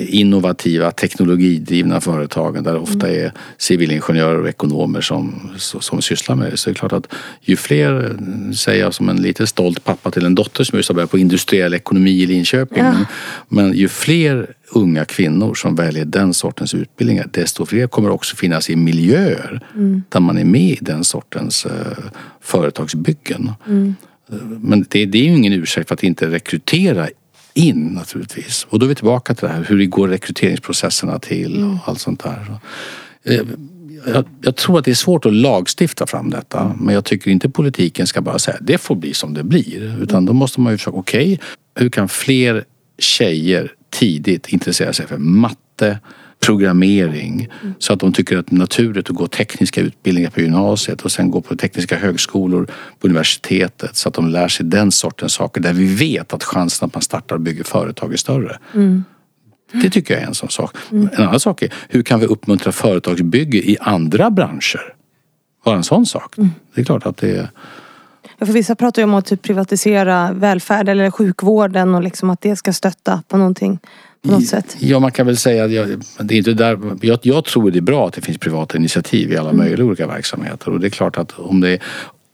innovativa, teknologidrivna företagen där det ofta Mm. är civilingenjörer och ekonomer som, som sysslar med det. Så det är klart att ju fler, säger jag som en lite stolt pappa till en dotter som just har börjat på industriell ekonomi i Linköping. Ja. Men, men ju fler unga kvinnor som väljer den sortens utbildningar desto fler kommer också finnas i miljöer Mm. där man är med i den sortens eh, företagsbyggen. Mm. Men det, det är ju ingen ursäkt för att inte rekrytera in naturligtvis. Och då är vi tillbaka till det här hur det går rekryteringsprocesserna till och allt sånt där. Eh, Jag, jag tror att det är svårt att lagstifta fram detta men jag tycker inte politiken ska bara säga det får bli som det blir. Utan då måste man ju försöka, okej, hur kan fler tjejer tidigt intressera sig för matte, programmering så att de tycker att det är naturligt att gå tekniska utbildningar på gymnasiet och sen gå på tekniska högskolor på universitetet så att de lär sig den sortens saker där vi vet att chansen att man startar och bygger företag är större. Det tycker jag är en sån sak. En annan sak är hur kan vi uppmuntra företagsbygge i andra branscher? Bara en sån sak. Det är klart att det är... För vissa pratar ju om att typ privatisera välfärd eller sjukvården och liksom att det ska stötta på någonting. På något sätt. Ja, man kan väl säga att jag, det är inte där, jag, jag tror det är bra att det finns privata initiativ i alla möjliga olika verksamheter. Och det är klart att om det,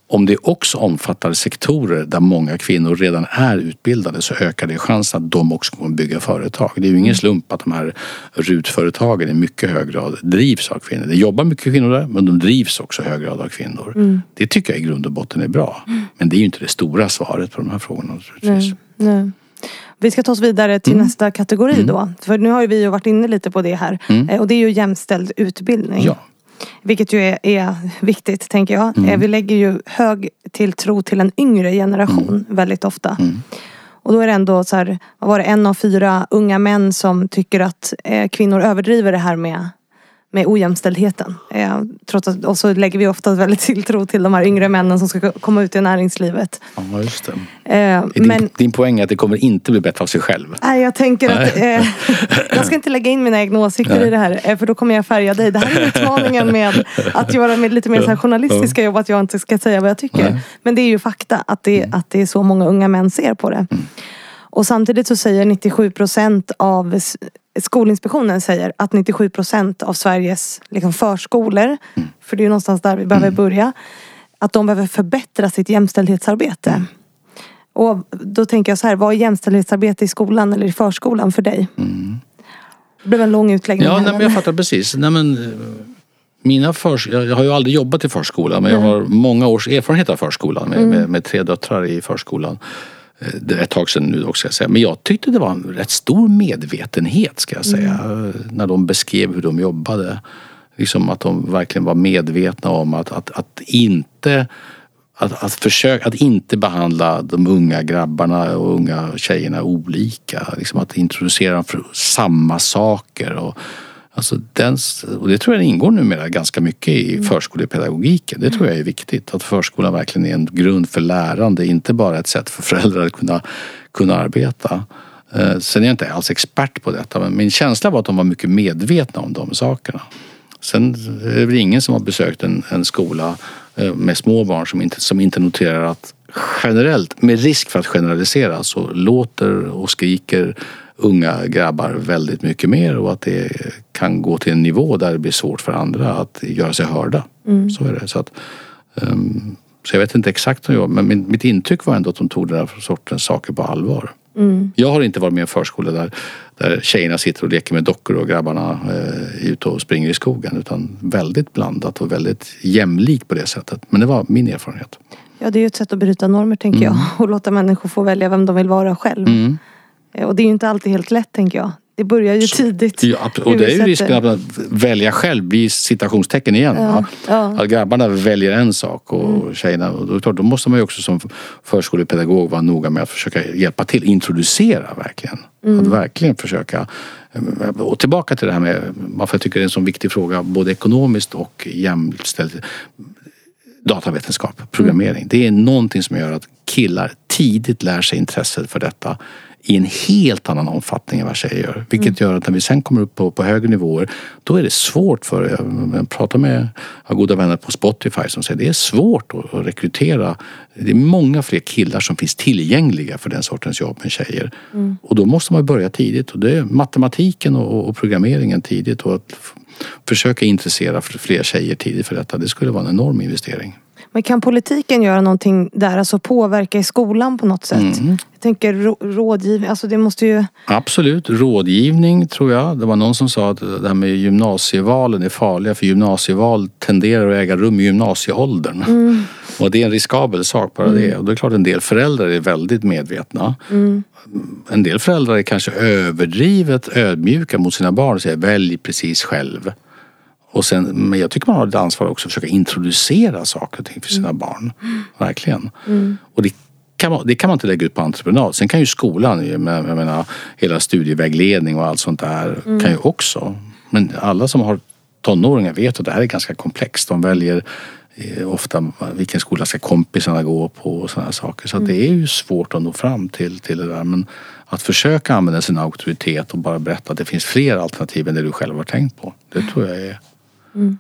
om det också omfattar sektorer där många kvinnor redan är utbildade så ökar det chansen att de också kommer bygga företag. Det är ju ingen slump att de här RUT-företagen i mycket hög grad drivs av kvinnor. Det jobbar mycket kvinnor där men de drivs också i hög grad av kvinnor. Det tycker jag i grund och botten är bra. Men det är ju inte det stora svaret på de här frågorna naturligtvis. Nej, nej. Vi ska ta oss vidare till nästa kategori då. För nu har vi ju varit inne lite på det här. Eh, Och det är ju jämställd utbildning. Ja. Vilket ju är, är viktigt tänker jag. Eh, Vi lägger ju hög tilltro till en yngre generation väldigt ofta. Och då är det ändå så här, var det, en av fyra unga män som tycker att eh, kvinnor överdriver det här med med ojämställdheten. Eh, trots att, och så lägger vi ofta väldigt tilltro till de här yngre männen som ska komma ut i näringslivet. Ja, just det. Eh, Din, men din poäng är att det kommer inte bli bättre av sig själv. Nej, jag tänker att eh, jag ska inte lägga in mina egna åsikter i det här. Eh, för då kommer jag färga dig. Det här är utmaningen med att göra med lite mer så här journalistiska jobb. Att jag inte ska säga vad jag tycker. Nej. Men det är ju fakta att det, att det är så många unga män ser på det. Och samtidigt så säger 97 procent av Skolinspektionen säger att 97 procent av Sveriges liksom, förskolor, för det är ju någonstans där vi behöver börja, att de behöver förbättra sitt jämställdhetsarbete. Och då tänker jag så här, vad är jämställdhetsarbete i skolan eller i förskolan för dig? Det blev en lång utläggning. Ja, här, nej, men jag fattar precis. Nej, men, eh, mina förs jag har ju aldrig jobbat i förskola men jag har många års erfarenhet av förskolan med, med, med tre döttrar i förskolan. Det är ett tag sedan nu också ska jag säga. Men jag tyckte det var en rätt stor medvetenhet ska jag säga. eh, När de beskrev hur de jobbade. Liksom att de verkligen var medvetna om att, att, att inte att, att, försöka, att inte behandla de unga grabbarna och unga tjejerna olika. Liksom att introducera dem för samma saker. Och, alltså den, och det tror jag ingår numera ganska mycket i förskolepedagogiken. Det tror jag är viktigt. Att förskolan verkligen är en grund för lärande. Inte bara ett sätt för föräldrar att kunna, kunna arbeta. Eh, Sen är jag inte alls expert på detta men min känsla var att de var mycket medvetna om de sakerna. Sen är det väl ingen som har besökt en, en skola eh, med små barn som inte, som inte noterar att generellt, med risk för att generalisera, så låter och skriker unga grabbar väldigt mycket mer och att det kan gå till en nivå där det blir svårt för andra att göra sig hörda. Så är det. Så, att, ehm, så jag vet inte exakt hur jag men mitt intryck var ändå att de tog den här sortens saker på allvar. Jag har inte varit med i en förskola där, där tjejerna sitter och leker med dockor och grabbarna eh, är ute och springer i skogen. Utan väldigt blandat och väldigt jämlikt på det sättet. Men det var min erfarenhet. Ja, det är ju ett sätt att bryta normer tänker jag. Och låta människor få välja vem de vill vara själv. Mm. Eh, Och det är ju inte alltid helt lätt tänker jag. det börjar ju tidigt. Ja, och det är ju risken att välja själv i citationstecken igen. Ja, ja. Att grabbarna väljer en sak och mm. tjejerna, och då, då måste man ju också som förskolepedagog vara noga med att försöka hjälpa till, introducera verkligen. Mm. Att verkligen försöka och tillbaka till det här med varför jag tycker det är en så viktig fråga både ekonomiskt och jämställt datavetenskap, programmering. Mm. Det är någonting som gör att killar tidigt lär sig intresset för detta i en helt annan omfattning än vad tjejer gör. Vilket mm. gör att när vi sen kommer upp på, på högre nivåer då är det svårt för, jag pratar med jag goda vänner på Spotify som säger det är svårt att, att rekrytera. Det är många fler killar som finns tillgängliga för den sortens jobb än tjejer. Mm. Och då måste man börja tidigt och det är matematiken och, och programmeringen tidigt och att försöka intressera fler tjejer tidigt för detta. Det skulle vara en enorm investering. Men kan politiken göra någonting där, alltså påverka i skolan på något sätt? Mm. Jag tänker rådgivning, alltså det måste ju... Absolut, rådgivning tror jag. Det var någon som sa att det här med gymnasievalen är farliga för gymnasieval tenderar att äga rum i gymnasieåldern. Mm. Och det är en riskabel sak bara mm. det. Och det är klart en del föräldrar är väldigt medvetna. Mm. En del föräldrar är kanske överdrivet ödmjuka mot sina barn och säger välj precis själv. Och sen, men jag tycker man har ett ansvar också att försöka introducera saker och ting för sina mm. barn. Verkligen. Mm. Och det kan, man, det kan man inte lägga ut på entreprenad. Sen kan ju skolan, jag menar hela studievägledning och allt sånt där mm. kan ju också. Men alla som har tonåringar vet att det här är ganska komplext. De väljer eh, ofta vilken skola ska kompisarna gå på och sådana saker. Så mm. det är ju svårt att nå fram till, till det där. Men att försöka använda sin auktoritet och bara berätta att det finns fler alternativ än det du själv har tänkt på. Det tror jag är Mm.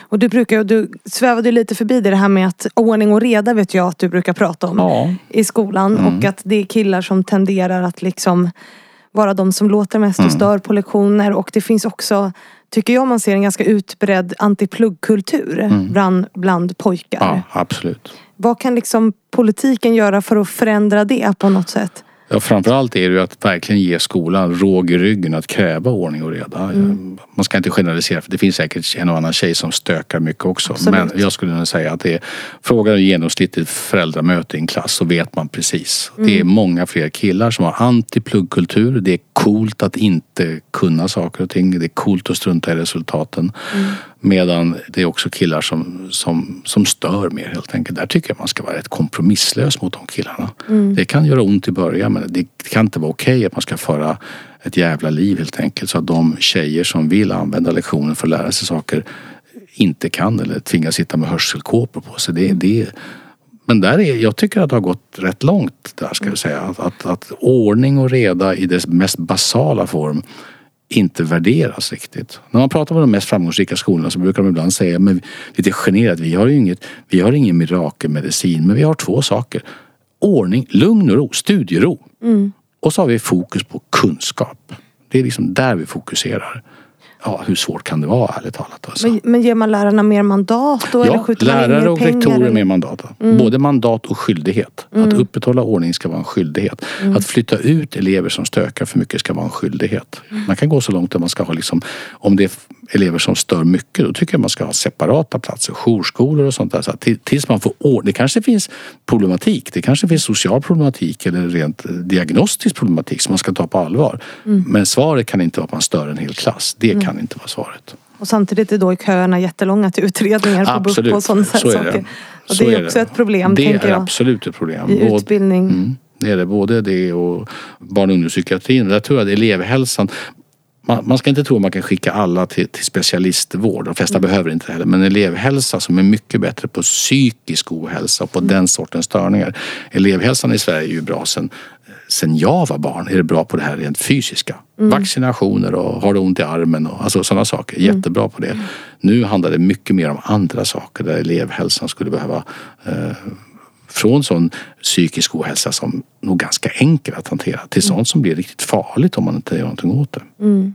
Och du brukar, du svävade lite förbi det här med att ordning och reda vet jag att du brukar prata om ja. i skolan. Mm. Och att det är killar som tenderar att liksom vara de som låter mest och mm. stör på lektioner. Och det finns också, tycker jag, man ser en ganska utbredd antipluggkultur mm. bland, bland pojkar. Ja, absolut. Vad kan liksom politiken göra för att förändra det på något sätt? Ja, framförallt är det ju att verkligen ge skolan råg i ryggen att kräva ordning och reda. Mm. Man ska inte generalisera för det finns säkert en och annan tjej som stökar mycket också. Absolut. Men jag skulle nog säga att det är frågan om genomsnittligt föräldramöte i en klass så vet man precis. Mm. Det är mm. många fler killar som har anti-pluggkultur. Det är coolt att inte kunna saker och ting. Det är coolt att strunta i resultaten. Mm. Medan det är också killar som, som, som stör mer helt enkelt. Där tycker jag man ska vara rätt kompromisslös mot de killarna. Mm. Det kan göra ont i början men det kan inte vara okej okay att man ska föra ett jävla liv helt enkelt. Så att de tjejer som vill använda lektionen för att lära sig saker inte kan eller tvingas sitta med hörselkåpor på sig. Det, det, men där är, jag tycker att det har gått rätt långt där ska jag säga. Att, att, att ordning och reda i dess mest basala form inte värderas riktigt. När man pratar med de mest framgångsrika skolorna så brukar de ibland säga men lite generat, vi har inget, vi har ingen mirakelmedicin men vi har två saker. Ordning, lugn och ro, studiero. Mm. Och så har vi fokus på kunskap. Det är liksom där vi fokuserar ja, hur svårt kan det vara ärligt talat? Alltså. Men, men ger man lärarna mer mandat då? Ja, eller lärare och rektorer mer mandat. Mm. Både mandat och skyldighet. Mm. Att upprätthålla ordning ska vara en skyldighet. Mm. Att flytta ut elever som stökar för mycket ska vara en skyldighet. Mm. Man kan gå så långt att man ska ha liksom, om det är elever som stör mycket då tycker jag man ska ha separata platser, jourskolor och sånt där. Så tills man får ordning. Det kanske finns problematik. Det kanske finns social problematik eller rent diagnostisk problematik som man ska ta på allvar. Mm. Men svaret kan inte vara att man stör en hel klass. Det mm. kan inte vara svaret. Och samtidigt är då köerna jättelånga till utredningar på Absolut. BUP och sådana så saker. Det. Och det är, är också det. ett problem. Det är jag, absolut ett problem. I utbildning. Mm, det är det. Både det och barn och ungdomspsykiatrin. Där tror jag att elevhälsan man, man, ska inte tro att man kan skicka alla till, till specialistvård. De flesta mm. behöver inte det heller. Men elevhälsa som är mycket bättre på psykisk ohälsa och på mm. den sortens störningar. Elevhälsan i Sverige är ju bra sen, sen jag var barn. Är det bra på det här rent fysiska. Mm. Vaccinationer och har du ont i armen och alltså sådana saker. Mm. Jättebra på det. Mm. Nu handlar det mycket mer om andra saker där elevhälsan skulle behöva eh, från sån psykisk ohälsa som nog ganska enkel att hantera till mm. sånt som blir riktigt farligt om man inte gör någonting åt det. Mm.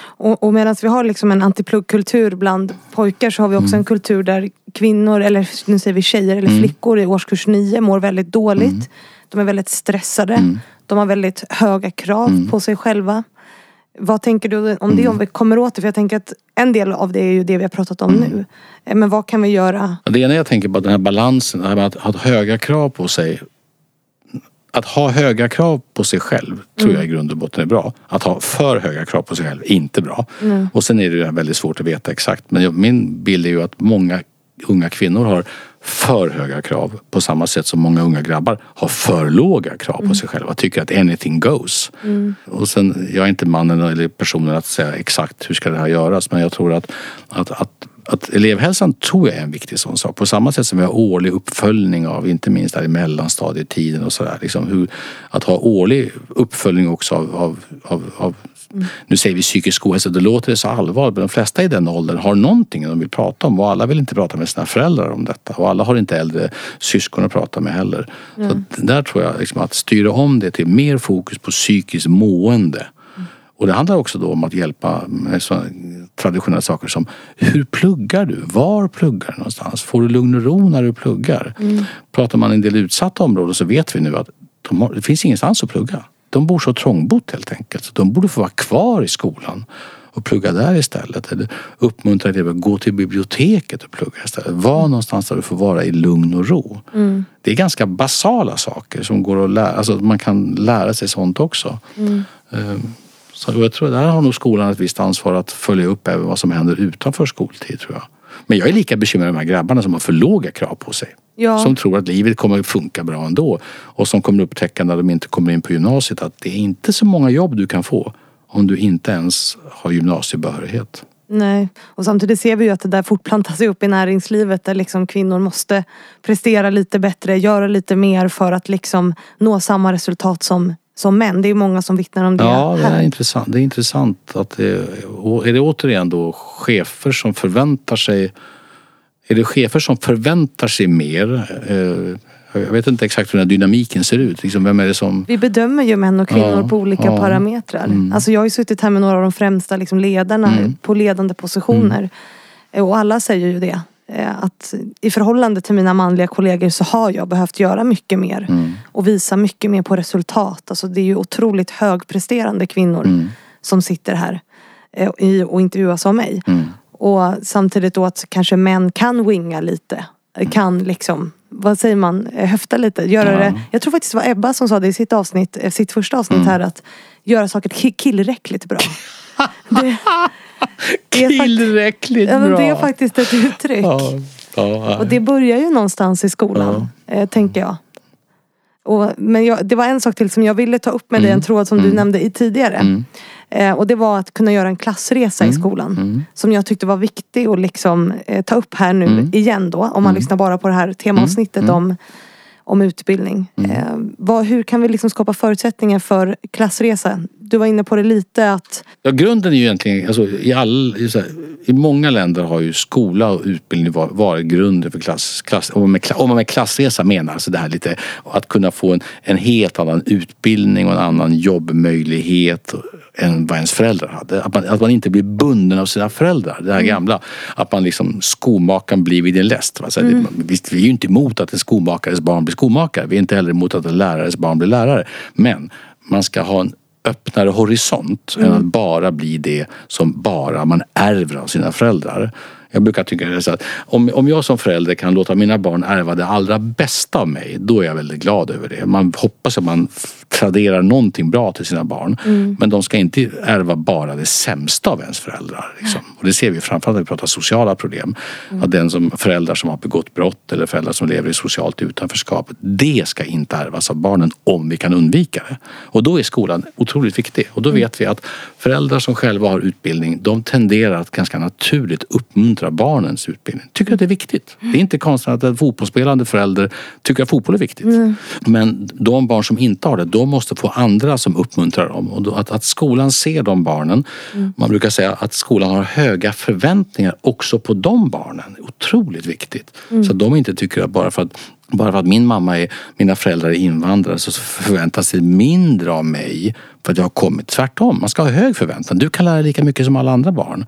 Och, och medan vi har liksom en antipluggkultur bland pojkar så har vi också mm. en kultur där kvinnor, eller nu säger vi tjejer eller mm. flickor i årskurs nio mår väldigt dåligt. Mm. De är väldigt stressade. Mm. De har väldigt höga krav på sig själva. Vad tänker du om det om vi kommer åt det? För jag tänker att en del av det är ju det vi har pratat om nu. Eh, men vad kan vi göra? Det ena jag tänker på den här balansen, att ha höga krav på sig att ha höga krav på sig själv tror jag i grund och botten är bra. Att ha för höga krav på sig själv är inte bra. Mm. Och sen är det ju väldigt svårt att veta exakt. Men min bild är ju att många unga kvinnor har för höga krav på samma sätt som många unga grabbar har för låga krav på sig själva. Tycker att anything goes. Och sen, jag är inte mannen eller personen att säga exakt hur ska det här göras men jag tror att, att, att att elevhälsan tror jag är en viktig sån sak. På samma sätt som vi har årlig uppföljning av, inte minst där i mellanstadietiden och sådär. Liksom hur, att ha årlig uppföljning också av, av, av, av nu säger vi psykisk ohälsa, då låter det så allvarligt. Men de flesta i den åldern har någonting de vill prata om och alla vill inte prata med sina föräldrar om detta. Och alla har inte äldre syskon att prata med heller. Så att där tror jag liksom att styra om det till mer fokus på psykiskt mående. Och det handlar också då om att hjälpa med sådana traditionella saker som hur pluggar du? Var pluggar du någonstans? Får du lugn och ro när du pluggar? Pratar man en del utsatta områden så vet vi nu att de har, det finns ingenstans att plugga. De bor så trångbott helt enkelt. Så de borde få vara kvar i skolan och plugga där istället. Eller uppmuntra elever att gå till biblioteket och plugga istället. Var någonstans där du får vara i lugn och ro. Det är ganska basala saker som går att lära. Alltså man kan lära sig sånt också. Ehm, Så jag tror där har nog skolan ett visst ansvar att följa upp även vad som händer utanför skoltid tror jag. Men jag är lika bekymrad med de här grabbarna som har för låga krav på sig. Ja. Som tror att livet kommer att funka bra ändå. Och som kommer upptäcka när de inte kommer in på gymnasiet att det är inte så många jobb du kan få om du inte ens har gymnasiebehörighet. Nej, och samtidigt ser vi ju att det där fortplantar sig upp i näringslivet där liksom kvinnor måste prestera lite bättre, göra lite mer för att liksom nå samma resultat som, som män. Det är många som vittnar om det Ja, det är intressant. Det är intressant att det, är det återigen då chefer som förväntar sig är det chefer som förväntar sig mer? Eh, Jag vet inte exakt hur den här dynamiken ser ut. Liksom, vem är det som... Vi bedömer ju män och kvinnor Ja, på olika ja. parametrar. Mm. Alltså jag har ju suttit här med några av de främsta liksom ledarna Mm. på ledande positioner. Eh, Och alla säger ju det. Eh, Att i förhållande till mina manliga kollegor så har jag behövt göra mycket mer. Mm. Och visa mycket mer på resultat. Alltså det är ju otroligt högpresterande kvinnor Mm. som sitter här eh, och intervjuas av mig. Mm. Och samtidigt då att kanske män kan winga lite. Kan liksom, vad säger man, Eh, höfta lite. Göra Ja. det. Jag tror faktiskt det var Ebba som sa det i sitt avsnitt, eh, sitt första avsnitt Mm. här att göra saker killräckligt bra. det, det Tillräckligt ja, bra. det är faktiskt ett uttryck. Ja, ja, Och det börjar ju någonstans i skolan, eh, tänker jag. Och, men jag, det var en sak till som jag ville ta upp med dig, en tråd som du nämnde i tidigare. Mm. Eh, och det var att kunna göra en klassresa i skolan. Mm. Som jag tyckte var viktig att liksom, eh, ta upp här nu Mm. igen då. Om man lyssnar bara på det här temaavsnittet om, om utbildning. Mm. Eh, vad, hur kan vi liksom skapa förutsättningar för klassresa? Du var inne på det lite att Ja, grunden är ju egentligen, alltså, i, all, här, i många länder har ju skola och utbildning var- varit grunden för klass, klass om, man med, om man med klassresa menar alltså det här lite att kunna få en, en helt annan utbildning och en annan jobbmöjlighet än vad ens föräldrar hade. Att man, att man inte blir bunden av sina föräldrar, det här gamla. Att man liksom, skomakaren blir vid din läst. Va? Så här, det- Visst, vi är ju inte emot att en skomakares barn blir skomakare. Vi är inte heller emot att en lärares barn blir lärare. Men man ska ha en öppnare horisont än att bara bli det som bara man ärver av sina föräldrar. Jag brukar tycka det är så att om, om jag som förälder kan låta mina barn ärva det allra bästa av mig, då är jag väldigt glad över det. Man hoppas att man traderar någonting bra till sina barn. Men de ska inte ärva bara det sämsta av ens föräldrar. Liksom. Och det ser vi framförallt när vi pratar sociala problem. Att den som föräldrar som har begått brott eller föräldrar som lever i socialt utanförskap. Det ska inte ärvas av barnen om vi kan undvika det. Och då är skolan otroligt viktig. Och då vet vi att föräldrar som själva har utbildning de tenderar att ganska naturligt uppmuntra barnens utbildning. Tycker att det är viktigt. Det är inte konstigt att en fotbollsspelande förälder tycker att fotboll är viktigt. Men de barn som inte har det, de måste få andra som uppmuntrar dem. Och att, att skolan ser de barnen. Man brukar säga att skolan har höga förväntningar också på de barnen. Otroligt viktigt. Så att de inte tycker att bara för att bara för att min mamma är, mina föräldrar är invandrare så förväntas det mindre av mig för att jag har kommit. Tvärtom, man ska ha hög förväntan. Du kan lära dig lika mycket som alla andra barn.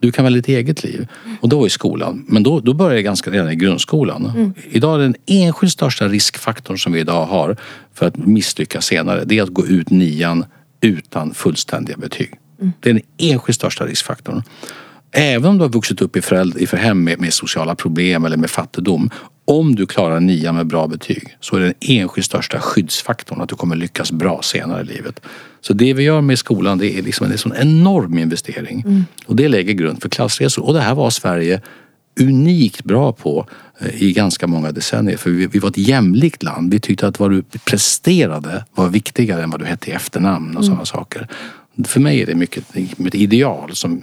Du kan välja ditt eget liv. Och då är skolan, men då, då börjar det ganska redan i grundskolan. Idag är den enskilt största riskfaktorn som vi idag har för att misslyckas senare, det är att gå ut nian utan fullständiga betyg. Det är den enskilt största riskfaktorn. Även om du har vuxit upp i, föräldrar, i för hem med, med sociala problem eller med fattigdom. Om du klarar nian med bra betyg så är den enskilt största skyddsfaktorn att du kommer lyckas bra senare i livet. Så det vi gör med skolan det är liksom en sån enorm investering. Mm. Och det lägger grund för klassresor. Och det här var Sverige unikt bra på eh, i ganska många decennier. För vi, vi var ett jämlikt land. Vi tyckte att vad du presterade var viktigare än vad du hette i efternamn och mm. sådana saker. För mig är det mycket ett ideal som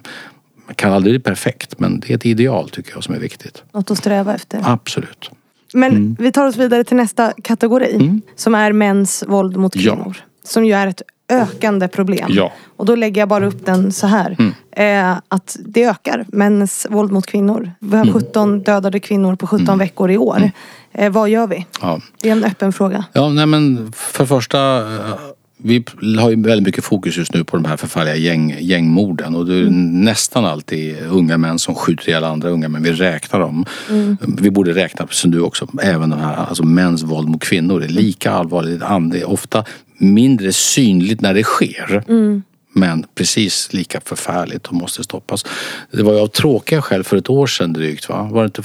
man kan aldrig bli perfekt men det är ett ideal tycker jag som är viktigt. Något att sträva efter. Absolut. Men mm. vi tar oss vidare till nästa kategori mm. som är mäns våld mot kvinnor. Ja. Som ju är ett ökande problem. Ja. Och då lägger jag bara upp den så här. Mm. Eh, att det ökar, mäns våld mot kvinnor. Vi har 17 mm. dödade kvinnor på 17 mm. veckor i år. Mm. Eh, vad gör vi? Ja. Det är en öppen fråga. Ja, nej men för första eh, vi har ju väldigt mycket fokus just nu på de här förfärliga gäng, gängmorden och det är mm. nästan alltid unga män som skjuter ihjäl andra unga män. Vi räknar dem. Mm. Vi borde räkna, som du också, även de här alltså mäns våld mot kvinnor. Det är lika allvarligt. Det är ofta mindre synligt när det sker. Mm. Men precis lika förfärligt och måste stoppas. Det var ju av tråkiga skäl för ett år sedan drygt va? Var det inte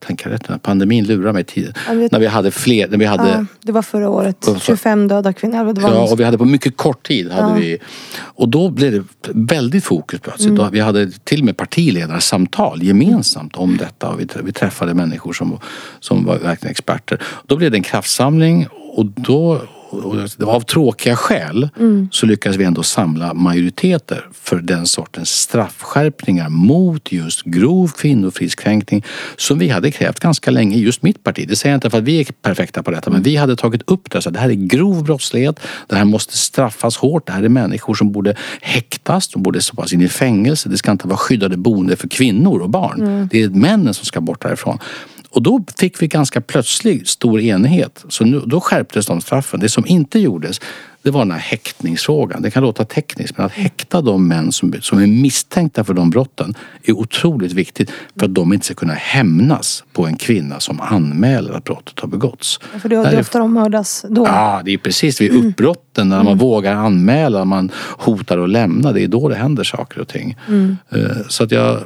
tänka rätt, pandemin lurade mig tiden. När vi hade fler, när vi hade... Ja, det var förra året. 25 döda kvinnor. Ja, och vi hade på mycket kort tid hade ja. vi... Och då blev det väldigt fokus plötsligt. Mm. Vi hade till och med partiledarsamtal gemensamt om detta. Och vi, vi träffade människor som, som var verkligen experter. Då blev det en kraftsamling och då och av tråkiga skäl mm. så lyckades vi ändå samla majoriteter för den sortens straffskärpningar mot just grov kvinnofridskränkning som vi hade krävt ganska länge i just mitt parti. Det säger jag inte för att vi är perfekta på detta men vi hade tagit upp det. Så det här är grov brottslighet. Det här måste straffas hårt. Det här är människor som borde häktas. De borde stoppas in i fängelse. Det ska inte vara skyddade boende för kvinnor och barn. Mm. Det är männen som ska bort därifrån. Och då fick vi ganska plötsligt stor enighet. Så nu, då skärptes de straffen. Det som inte gjordes det var den här häktningsfrågan. Det kan låta tekniskt men att häkta de män som, som är misstänkta för de brotten är otroligt viktigt för att de inte ska kunna hämnas på en kvinna som anmäler att brottet har begåtts. Ja, för det är ofta de mördas då? Ja, det är precis vid uppbrotten när man mm. vågar anmäla, man hotar att lämna. Det är då det händer saker och ting. Mm. Eh, så att jag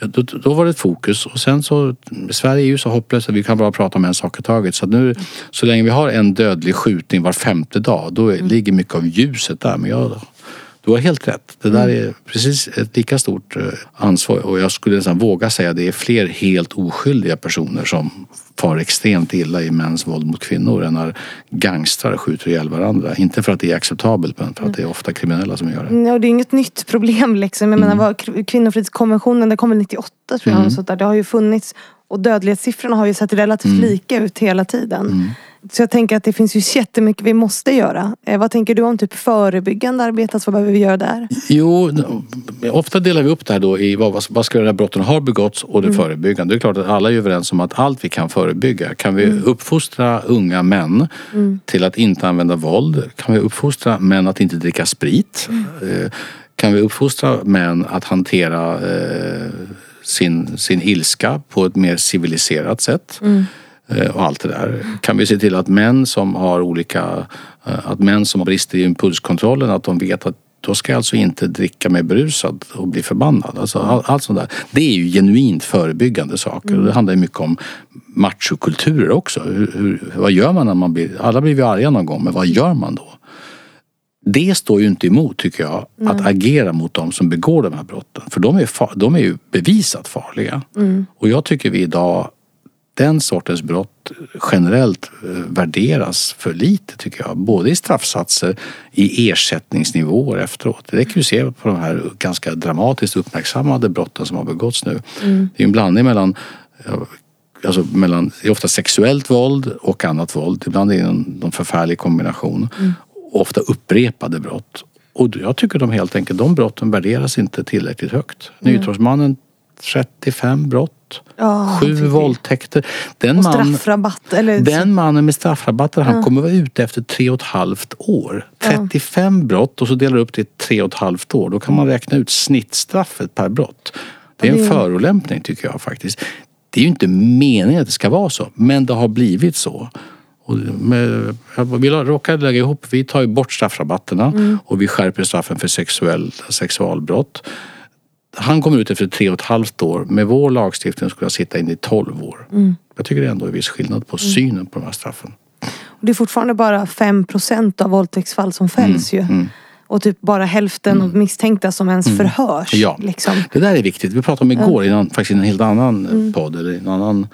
då, då, var det ett fokus och sen så Sverige är ju så hopplöst att vi kan bara prata om en sak i taget. Så nu så länge vi har en dödlig skjutning var femte dag då är, mm. ligger mycket av ljuset där. Men jag, du har helt rätt. Det där mm. är precis ett lika stort eh, ansvar och jag skulle nästan våga säga att det är fler helt oskyldiga personer som far extremt illa i mäns våld mot kvinnor än när gangstrar skjuter ihjäl varandra. Inte för att det är acceptabelt men för att det är ofta kriminella som gör det. Ja, det är inget nytt problem liksom. Jag mm. menar, kvinnofridskonventionen den kom väl 98 tror jag. Mm. Så där. Det har ju funnits och dödlighetssiffrorna har ju sett relativt mm. lika ut hela tiden. Mm. Så jag tänker att det finns ju jättemycket vi måste göra. Eh, vad tänker du om typ förebyggande arbete? Alltså, vad behöver vi göra där? Jo, ofta delar vi upp det här då i vad, vad ska göra när brotten har begåtts och det mm. förebyggande. Det är klart att alla är överens om att allt vi kan förebygga. Kan vi mm. uppfostra unga män mm. till att inte använda våld? Kan vi uppfostra män att inte dricka sprit? Mm. Eh, kan vi uppfostra män att hantera eh, sin, sin ilska på ett mer civiliserat sätt? Mm. Eh, och allt det där. Kan vi se till att män som har olika, eh, att män som har brister i impulskontrollen att de vet att då ska jag alltså inte dricka mig berusad och bli förbannad. Alltså all, allt sånt där. Det är ju genuint förebyggande saker. Mm. Det handlar ju mycket om machokulturer också. Hur, hur, vad gör man när man blir... Alla blir ju arga någon gång, men vad gör man då? Det står ju inte emot, tycker jag, mm. att agera mot de som begår de här brotten. För de är, de är ju bevisat farliga. Mm. Och jag tycker vi idag den sortens brott generellt eh, värderas för lite tycker jag. Både i straffsatser, i ersättningsnivåer efteråt. Det ju att se på de här ganska dramatiskt uppmärksammade brotten som har begåtts nu. Mm. Det är en blandning mellan Alltså mellan, det är ofta sexuellt våld och annat våld. Ibland är det en, en förfärlig kombination. Mm. Ofta upprepade brott. Och jag tycker de helt enkelt, de brotten värderas inte tillräckligt högt. Nytorgsmannen 35 brott. Ja, Sju våldtäkter. Den, och straffrabatt, eller... den mannen med straffrabatter han ja. kommer vara ute efter tre och ett halvt år. 35 ja. brott och så delar upp det i tre och ett halvt år. Då kan man räkna ut snittstraffet per brott. Det är en förolämpning tycker jag faktiskt. Det är ju inte meningen att det ska vara så, men det har blivit så. Och med, vi råkade lägga ihop, vi tar ju bort straffrabatterna mm. och vi skärper straffen för sexuell, sexualbrott han kommer ut efter tre och ett halvt år. Med vår lagstiftning skulle han sitta in i tolv år. Jag tycker det är ändå en viss skillnad på synen på de här straffen. Och det är fortfarande bara 5% av våldtäktsfall som fälls Mm, ju. Och typ bara hälften av misstänkta som ens förhörs. Mm. Ja. Liksom. Det där är viktigt. Vi pratade om igår i en, faktiskt i en helt annan mm. podd, eller en annan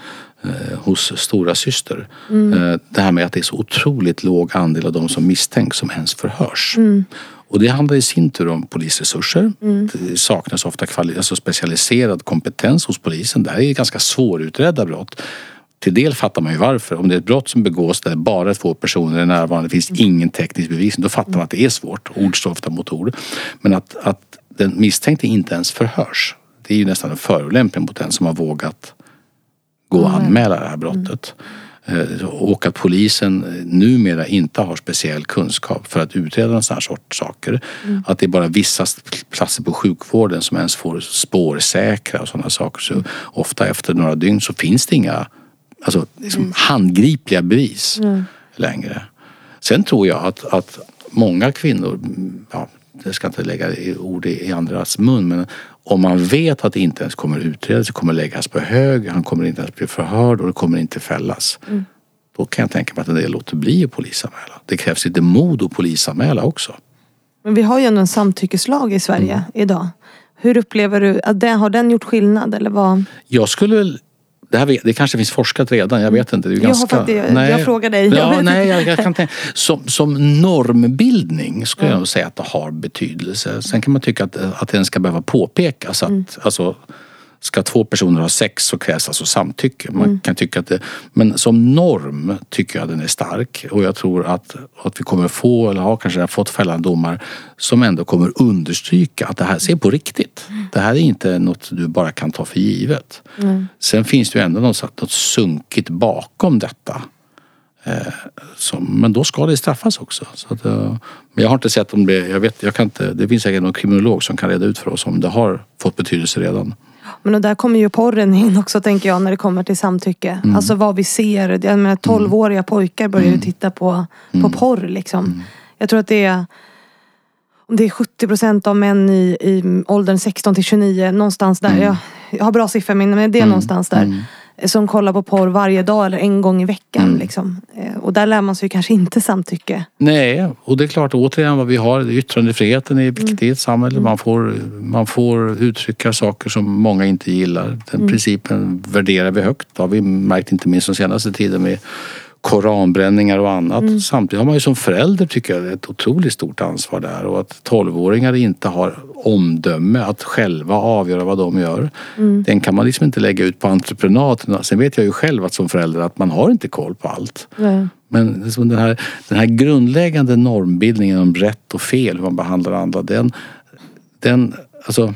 eh, hos stora syster. Eh, det här med att det är så otroligt låg andel av de som misstänks som ens förhörs. Och det handlar i sin tur om polisresurser. Det saknas ofta alltså specialiserad kompetens hos polisen. Det här är ganska svårutredda brott. Till del fattar man ju varför. Om det är ett brott som begås där bara två personer är närvarande, det finns ingen teknisk bevisning, då fattar man att det är svårt. Ord står ofta mot ord. Men att, att den misstänkte inte ens förhörs, det är ju nästan en förolämpning mot den som har vågat gå och anmäla det här brottet. Eh, Och att polisen eh, numera inte har speciell kunskap för att utreda en sån här sorts saker. Att det är bara vissa platser på sjukvården som ens får spårsäkra och sådana saker. Så ofta efter några dygn så finns det inga alltså, liksom handgripliga bevis längre. Sen tror jag att, att många kvinnor, mm, ja, jag ska inte lägga ord i i andras mun, men om man vet att det inte ens kommer utredas, det kommer läggas på hög, han kommer inte ens bli förhörd och det kommer inte fällas. Då kan jag tänka mig att en del låter bli att polisanmäla. Det krävs lite mod att polisanmäla också. Men vi har ju ändå en samtyckeslag i Sverige Mm. idag. Hur upplever du att det, har den gjort skillnad eller vad? Jag skulle väl det, här det kanske finns forskat redan, jag vet inte. Det är Jag ganska, faktiskt- jag frågar dig, jag Ja, nej, jag, jag kan tänka, som, som normbildning skulle jag nog säga att det har betydelse. Sen kan man tycka att, att den ska behöva påpekas. Att, Mm. alltså, ska två personer ha sex så krävs alltså samtycke. Man Mm. kan tycka att det, men som norm tycker jag den är stark och jag tror att, att vi kommer få, eller har kanske fått fällande domar som ändå kommer understryka att det här ser på riktigt. Det här är inte något du bara kan ta för givet. Sen finns det ju ändå något, något sunkigt bakom detta. Eh, som, men då ska det straffas också. Så att, eh, men jag har inte sett om det, jag vet, jag kan inte, det finns säkert någon kriminolog som kan reda ut för oss om det har fått betydelse redan. Men och där kommer ju porren in också tänker jag när det kommer till samtycke. Mm. Alltså vad vi ser. Jag menar 12-åriga pojkar börjar ju titta på, Mm. på porr liksom. Jag tror att det är det är 70 procent av män i, i åldern 16 till 29, någonstans Mm. där. Jag, jag har bra siffror men det är någonstans där. Som kollar på porr varje dag eller en gång i veckan. Mm. Liksom. Eh, Och där lär man sig kanske inte samtycke. Nej, och det är klart återigen vad vi har, yttrandefriheten är viktig i ett samhälle. Man, får, man får uttrycka saker som många inte gillar. Den principen värderar vi högt. Det har vi märkt inte minst den senaste tiden med koranbränningar och annat. Samtidigt har man ju som förälder tycker jag ett otroligt stort ansvar där och att tolvåringar inte har omdöme att själva avgöra vad de gör. Den kan man liksom inte lägga ut på entreprenad. Sen vet jag ju själv att som förälder att man har inte koll på allt. Men liksom den, här, den här grundläggande normbildningen om rätt och fel, hur man behandlar andra, den, den alltså,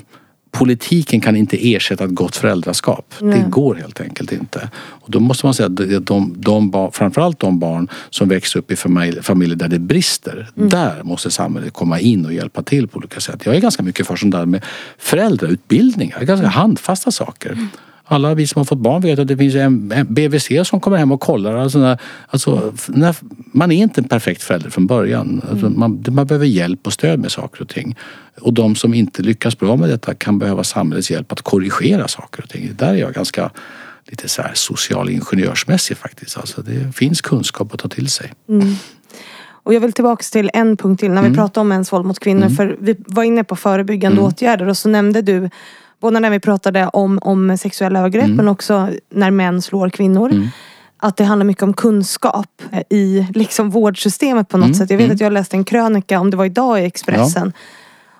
politiken kan inte ersätta ett gott föräldraskap. Det går helt enkelt inte. Och då måste man säga att de, de, de framförallt de barn som växer upp i familj, familjer där det brister, där måste samhället komma in och hjälpa till på olika sätt. Jag är ganska mycket för sånt där med föräldrautbildningar, ganska handfasta saker. Alla vi som har fått barn vet att det finns en BVC som kommer hem och kollar. Alltså när, alltså, när, man är inte en perfekt förälder från början. Alltså man, man behöver hjälp och stöd med saker och ting. Och de som inte lyckas bra med detta kan behöva samhällets hjälp att korrigera saker och ting. Där är jag ganska lite så här social ingenjörsmässig faktiskt. Alltså det finns kunskap att ta till sig. Och jag vill tillbaks till en punkt till när Mm. vi pratar om mäns våld mot kvinnor. För vi var inne på förebyggande Mm. åtgärder och så nämnde du Både när vi pratade om, om sexuella övergrepp Mm. men också när män slår kvinnor. Att det handlar mycket om kunskap i liksom vårdsystemet på något Mm. sätt. Jag vet att jag läste en krönika, om det var idag i Expressen.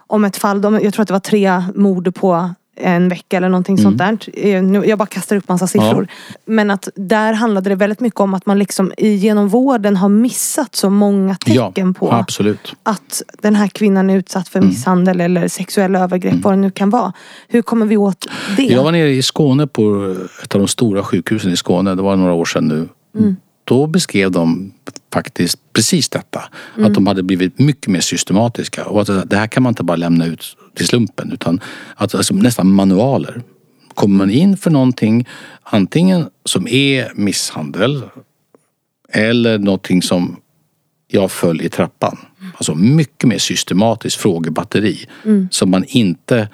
Om ett fall, jag tror att det var tre mord på en vecka eller någonting sånt Mm. där. Eh, Jag bara kastar upp massa siffror. Men att där handlade det väldigt mycket om att man liksom genom vården har missat så många tecken på absolut. att den här kvinnan är utsatt Mm. för misshandel eller sexuella övergrepp, vad det nu kan vara. Hur kommer vi åt det? Jag var nere i Skåne på ett av de stora sjukhusen i Skåne, det var några år sedan nu. Då beskrev de faktiskt precis detta. Att de hade blivit mycket mer systematiska. Och att det här kan man inte bara lämna ut till slumpen utan att, alltså, nästan manualer. Kommer man in för någonting antingen som är misshandel eller någonting som jag föll i trappan. Alltså mycket mer systematiskt frågebatteri. Som man inte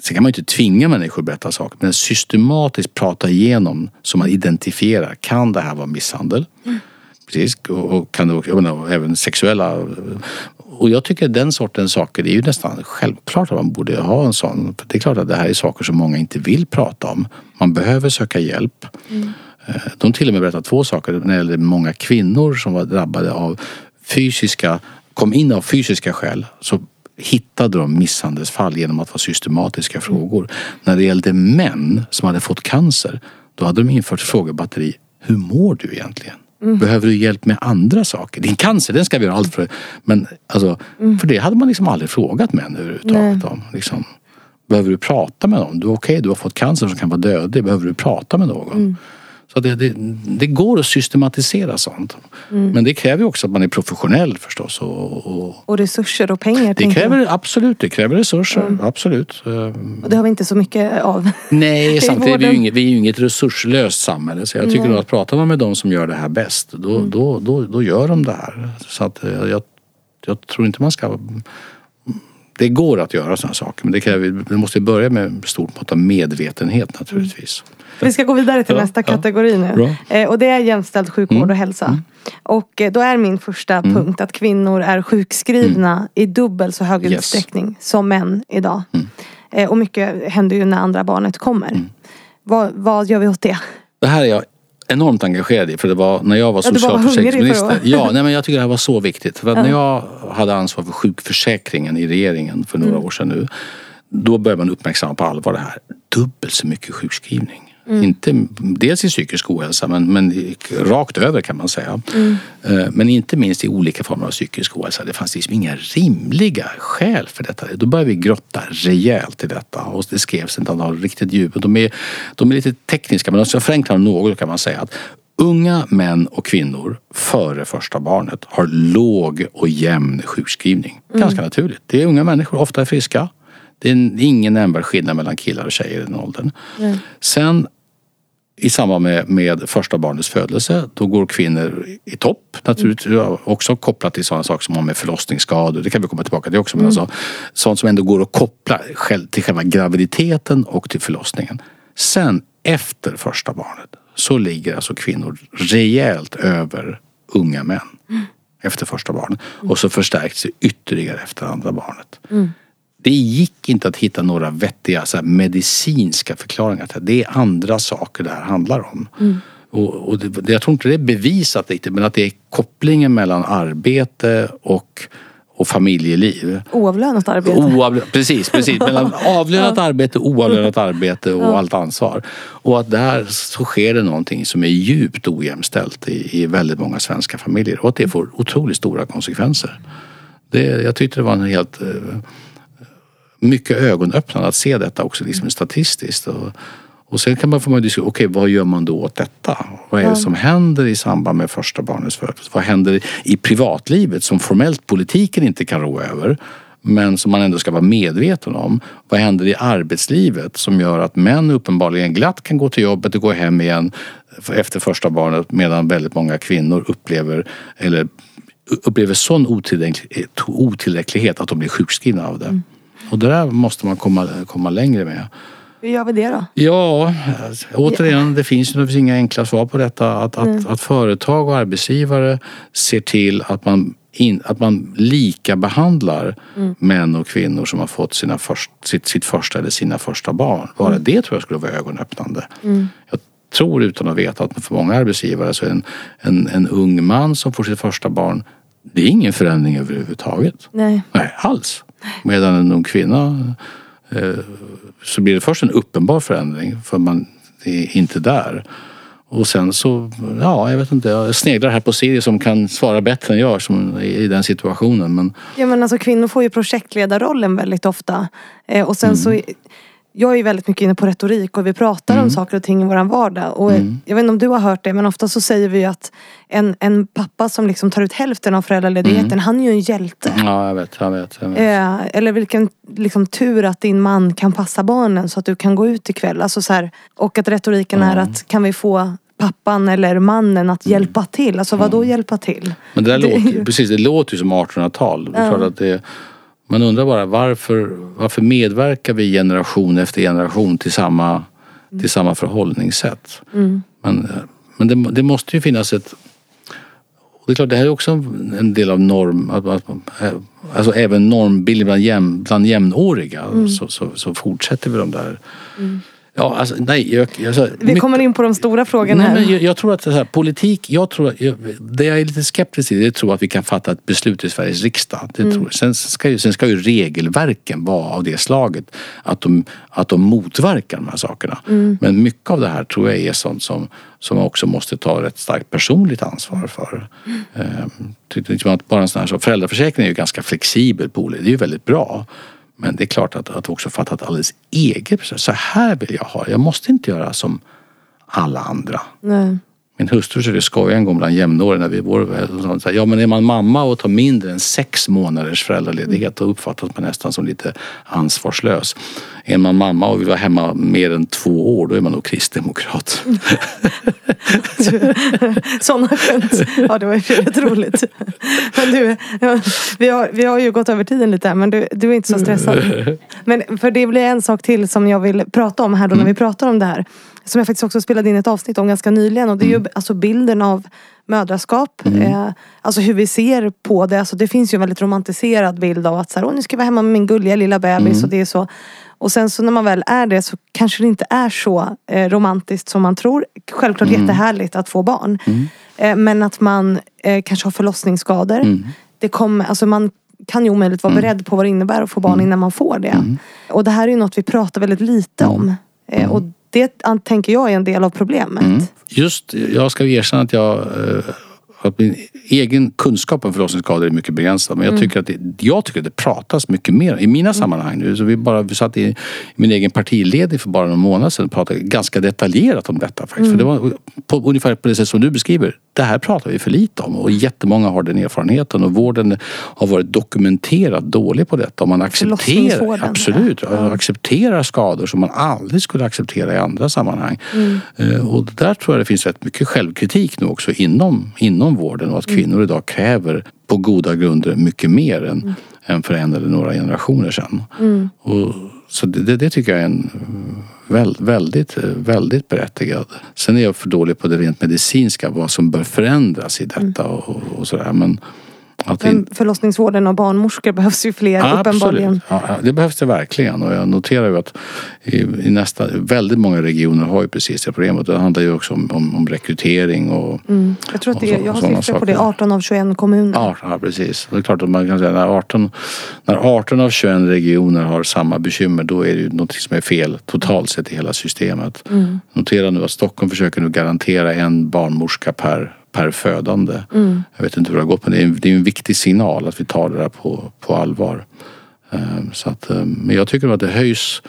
Sen kan man ju inte tvinga människor att berätta saker men systematiskt prata igenom så man identifierar. Kan det här vara misshandel? Mm. Precis, och kan det, jag menar, även sexuella och jag tycker den sortens saker, det är ju nästan självklart att man borde ha en sån. För det är klart att det här är saker som många inte vill prata om. Man behöver söka hjälp. Mm. De till och med berättar två saker när det gäller många kvinnor som var drabbade av fysiska, kom in av fysiska skäl. Så hittade de misshandelsfall genom att vara systematiska frågor. Mm. När det gällde män som hade fått cancer, då hade de infört frågebatteri. Hur mår du egentligen? Mm. Behöver du hjälp med andra saker? Din cancer, den ska vi göra allt för. Men alltså, mm. för det hade man liksom aldrig frågat män överhuvudtaget om. Liksom, behöver du prata med någon? Du, Okej, okay, du har fått cancer som kan vara dödlig. Behöver du prata med någon? Så det, det, det, går att systematisera sånt. Mm. Men det kräver också att man är professionell förstås. Och, och, och resurser och pengar. Det kräver, absolut, det kräver resurser. Mm. Absolut. Och det har vi inte så mycket av. Nej, samtidigt är vi ju inget, vi är ju inget resurslöst samhälle. Så jag tycker nog att pratar man med de som gör det här bäst, då, mm. då, då, då gör de det här. Så att eh, jag, jag tror inte man ska det går att göra sådana saker men det, kräver, det måste börja med stort mått av medvetenhet naturligtvis. Mm. Vi ska gå vidare till nästa kategori nu. Eh, och det är jämställd sjukvård mm. och hälsa. Mm. Och eh, då är min första mm. punkt att kvinnor är sjukskrivna mm. i dubbel så hög yes. utsträckning som män idag. Mm. Eh, och mycket händer ju när andra barnet kommer. Mm. Vad, vad gör vi åt det? Det här är jag enormt engagerad i för det var när jag var socialförsäkringsminister. Ja, nej, men jag tycker det här var så viktigt. För ja. när jag hade ansvar för sjukförsäkringen i regeringen för några år sedan nu. Då började man uppmärksamma på allvar det här. Dubbelt så mycket sjukskrivning. Mm. Inte, dels i psykisk ohälsa men, men rakt över kan man säga. Mm. Eh, men inte minst i olika former av psykisk ohälsa. Det fanns liksom inga rimliga skäl för detta. Då började vi grotta rejält i detta och det skrevs ett antal riktigt djup. De är, de är lite tekniska men om jag förenklar något kan man säga att Unga män och kvinnor före första barnet har låg och jämn sjukskrivning. Mm. Ganska naturligt. Det är unga människor, ofta är friska. Det är ingen nämnvärd skillnad mellan killar och tjejer i den åldern. Mm. Sen i samband med, med första barnets födelse. Då går kvinnor i topp naturligtvis. Mm. Också kopplat till sådana saker som har med förlossningsskador. Det kan vi komma tillbaka till också. Men mm. alltså, sånt som ändå går att koppla till själva graviditeten och till förlossningen. Sen efter första barnet så ligger alltså kvinnor rejält över unga män. Mm. Efter första barnet. Och så förstärks det ytterligare efter andra barnet. Mm det gick inte att hitta några vettiga så här, medicinska förklaringar det. Är andra saker det här handlar om. Mm. Och, och det, jag tror inte det är bevisat riktigt men att det är kopplingen mellan arbete och och familjeliv. Oavlönat arbete. Oavlö precis, precis. Mellan avlönat arbete, oavlönat arbete och ja. allt ansvar. Och att där så sker det någonting som är djupt ojämställt i, i väldigt många svenska familjer och att det får otroligt stora konsekvenser. Det, jag tyckte det var en helt eh, mycket ögonöppnande att se detta också liksom statistiskt. Och, och sen kan man få diskutera, okej okay, vad gör man då åt detta? Vad är det som händer i samband med första barnets födelse? Vad händer i privatlivet som formellt politiken inte kan rå över? Men som man ändå ska vara medveten om. Vad händer i arbetslivet som gör att män uppenbarligen glatt kan gå till jobbet och gå hem igen efter första barnet medan väldigt många kvinnor upplever eller upplever sån otillräcklighet att de blir sjukskrivna av det. Mm. Och det där måste man komma, komma längre med. Hur gör vi det då? Ja, återigen, det finns ju inga enkla svar på detta. Att, mm. att, att företag och arbetsgivare ser till att man, in, att man lika behandlar mm. män och kvinnor som har fått sina först, sitt, sitt första eller sina första barn. Bara mm. det tror jag skulle vara ögonöppnande. Mm. Jag tror utan att veta att för många arbetsgivare så är en, en, en ung man som får sitt första barn det är ingen förändring överhuvudtaget. Nej. Nej, alls. Medan en ung kvinna eh, så blir det först en uppenbar förändring för man är inte där. Och sen så, ja jag vet inte, jag sneglar här på Siri som kan svara bättre än jag som i den situationen. Men... Ja men alltså kvinnor får ju projektledarrollen väldigt ofta. Eh, och sen mm. så jag är väldigt mycket inne på retorik och vi pratar mm. om saker och ting i vår vardag. Och mm. Jag vet inte om du har hört det men ofta så säger vi att en, en pappa som liksom tar ut hälften av föräldraledigheten mm. han är ju en hjälte. Ja jag vet, jag vet. Jag vet. Eh, eller vilken liksom, tur att din man kan passa barnen så att du kan gå ut ikväll. Alltså, så här, och att retoriken är att kan vi få pappan eller mannen att mm. hjälpa till. Alltså vad då hjälpa till? Men det, där det låter, ju... precis, det låter ju som 1800-tal. Det är klart att det Man undrar bara varför, varför medverkar vi generation efter generation till samma, till samma förhållningssätt? Mm. Men, men det, det måste ju finnas ett det är klart, det här är också en del av norm, alltså även normbildning bland, jäm, bland jämnåriga Mm. så, så, så fortsätter vi de där. Ja, alltså, nej, jag, alltså, Vi kommer in på de stora frågorna Nej, här. men jag, jag tror att här, politik, jag tror, att- jag, det jag är lite skeptisk till det tror att vi kan fatta ett beslut i Sveriges riksdag. Det tror, jag. sen, ska ju, sen ska ju regelverken vara av det slaget att de, att de motverkar de här sakerna. Men mycket av det här tror jag är sånt som, som man också måste ta ett starkt personligt ansvar för. Ehm, liksom att bara en sån här, så föräldraförsäkringen är ju ganska flexibel det är ju väldigt bra. Men det är klart att, att också fatta ett alldeles eget beslut. Så här vill jag ha det. Jag måste inte göra som alla andra. Nej. Min hustru försökte skoja en gång bland jämnåriga när vi var sa, ja men är man mamma och tar mindre än sex månaders föräldraledighet då uppfattas man nästan som lite ansvarslös. Är man mamma och vill vara hemma mer än två år då är man nog kristdemokrat. Sådana skämt. Ja, det var ju rätt roligt. Men du, vi har, vi har ju gått över tiden lite här men du, du är inte så stressad. Men för det blir en sak till som jag vill prata om här då när vi pratar om det här. Som jag faktiskt också spelade in ett avsnitt om ganska nyligen och det är ju alltså bilden av mödraskap. Eh, alltså hur vi ser på det. Alltså det finns ju en väldigt romantiserad bild av att så här, Åh, nu ska jag vara hemma med min gulliga lilla bebis och det är så. Och sen så när man väl är det så kanske det inte är så eh, romantiskt som man tror. Självklart jättehärligt att få barn. Eh, men att man eh, kanske har förlossningsskador. Det kommer, alltså man kan ju omöjligt vara beredd på vad det innebär att få barn innan man får det. Och det här är ju något vi pratar väldigt lite om. Eh, och det tänker jag är en del av problemet. Mm. Just, jag ska erkänna att jag eh, att min egen kunskap om förlossningsskador är mycket begränsad. Men jag tycker att det, jag tycker att det pratas mycket mer i mina sammanhang nu. Så vi, bara, vi satt i min egen partiledning för bara någon månad sedan och pratade ganska detaljerat om detta. Faktiskt. För det var på, ungefär på det sätt som du beskriver. Det här pratar vi för lite om och jättemånga har den erfarenheten och vården har varit dokumenterat dålig på detta. Och man accepterar, absolut, accepterar skador som man aldrig skulle acceptera i andra sammanhang. Mm. Eh, Och där tror jag det finns rätt mycket självkritik nu också inom, inom vården och att Mm. kvinnor idag kräver på goda grunder mycket mer än, Mm. än för en eller några generationer sedan. Och, så det, det, tycker jag är en väl, väldigt, väldigt berättigad. Sen är jag för dålig på det rent medicinska, vad som bör förändras i detta och, och sådär. Men att Men förlossningsvården och barnmorskor behövs ju fler uppenbarligen. Ja, det behövs det verkligen och jag noterar ju att i, i nästa, väldigt många regioner har ju precis det problemet. Det handlar ju också om, om, om rekrytering och Mm. Jag tror att det är, så- jag har siffror på det, saker. 18 av 21 kommuner. Ja, precis. Det är klart att man kan säga när 18, när 18 av 21 regioner har samma bekymmer då är det ju något som är fel totalt sett i hela systemet. Mm. Notera nu att Stockholm försöker nu garantera en barnmorska per, per födande. Mm. Jag vet inte hur det har gått men det är, en, det är en viktig signal att vi tar det där på, på allvar. Ehm, Så att, ehm, men jag tycker att det höjs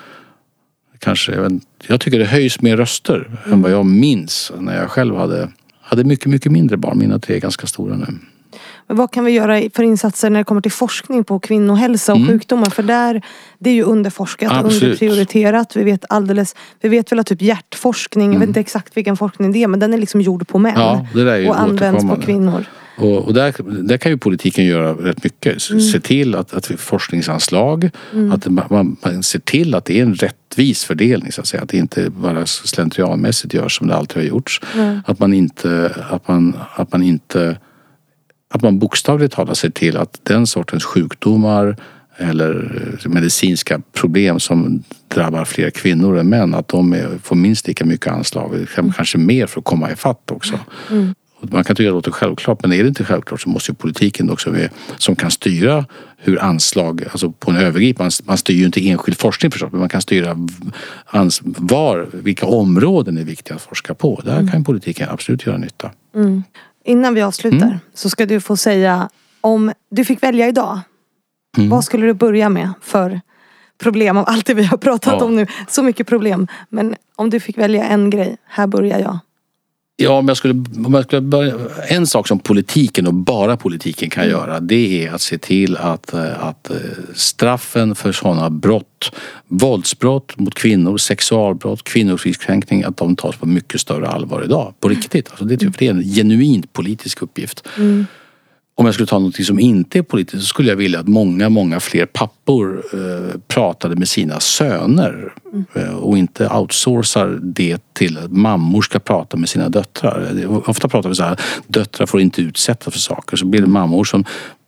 kanske, jag, vet, jag tycker det höjs mer röster än vad jag minns när jag själv hade, hade mycket, mycket mindre barn. Mina tre är ganska stora nu. Vad kan vi göra för insatser när det kommer till forskning på kvinnohälsa och sjukdomar? För där, det är ju underforskat och Mm. Absolut. underprioriterat. Vi vet alldeles, vi vet väl att typ hjärtforskning, jag vet inte exakt vilken forskning det är, men den är liksom gjord på män. Mm. Ja, och används på kvinnor. Och, och där, där kan ju politiken göra rätt mycket. Mm. Se till att, att vi forskningsanslag, att man, man, ser till att det är en rättvis fördelning så att säga. Att det inte bara slentrianmässigt görs som det alltid har gjorts. Att man inte, att man, att man inte att man bokstavligt talat ser till att den sortens sjukdomar eller eh, medicinska problem som drabbar fler kvinnor än män, att de är, får minst lika mycket anslag, kanske mer för att komma ifatt också. Och Man kan tycka att det låter självklart, men är det inte självklart så måste ju politiken också vara som kan styra hur anslag, alltså på en övergripande, man styr ju inte enskild forskning förstås, men man kan styra ans, var, vilka områden är viktiga att forska på. Där kan politiken absolut göra nytta. Innan vi avslutar Mm. så ska du få säga om du fick välja idag. Mm. Vad skulle du börja med för problem av allt det vi har pratat Ja. om nu? Så mycket problem. Men om du fick välja en grej, här börjar jag. Ja, om jag skulle, om jag skulle börja, en sak som politiken och bara politiken kan göra det är att se till att, eh, att eh, straffen för sådana brott, våldsbrott mot kvinnor, sexualbrott, kvinnofridskränkning, att de tas på mycket större allvar idag. På riktigt. Alltså det, är typ, det är en genuint politisk uppgift om jag skulle ta något som inte är politiskt så skulle jag vilja att många, många fler pappor eh, pratade med sina söner mm. eh, och inte outsourcar det till att mammor ska prata med sina döttrar. Ofta pratar vi så här, döttrar får inte utsättas för saker. Så blir det mammor som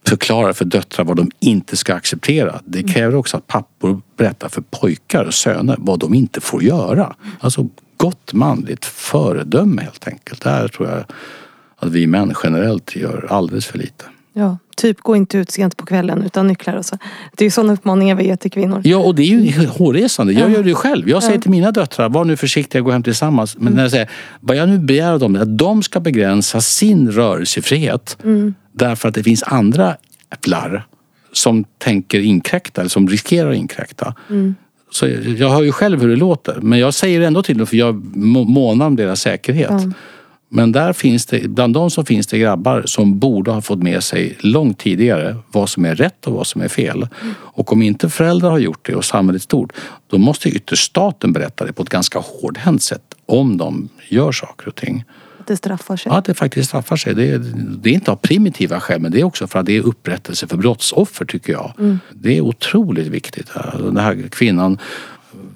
förklarar för döttrar vad de inte ska acceptera. Det kräver också att pappor berättar för pojkar och söner vad de inte får göra. Alltså gott manligt föredöme helt enkelt. Där tror jag att vi män generellt gör alldeles för lite. Ja, typ gå inte ut sent på kvällen utan nycklar och så. Det är ju sådana uppmaningar vi ger till kvinnor. Ja och det är ju hårresande. Jag ja. gör det själv. Jag säger ja. till mina döttrar, var nu försiktiga, gå hem tillsammans. Men mm. när jag säger, vad jag nu begär av dem är att de ska begränsa sin rörelsefrihet. Mm. Därför att det finns andra äpplar som tänker inkräkta eller som riskerar att inkräkta. Mm. Så jag hör ju själv hur det låter men jag säger ändå till dem för jag månar om deras säkerhet. Men där finns det, bland dem så finns det grabbar som borde ha fått med sig långt tidigare vad som är rätt och vad som är fel. Och om inte föräldrar har gjort det och samhället stort, då måste ytterst staten berätta det på ett ganska hårdhänt sätt om de gör saker och ting. Att det straffar sig? Ja, att det faktiskt straffar sig. Det är, det är inte av primitiva skäl men det är också för att det är upprättelse för brottsoffer tycker jag. Mm. Det är otroligt viktigt. Den här kvinnan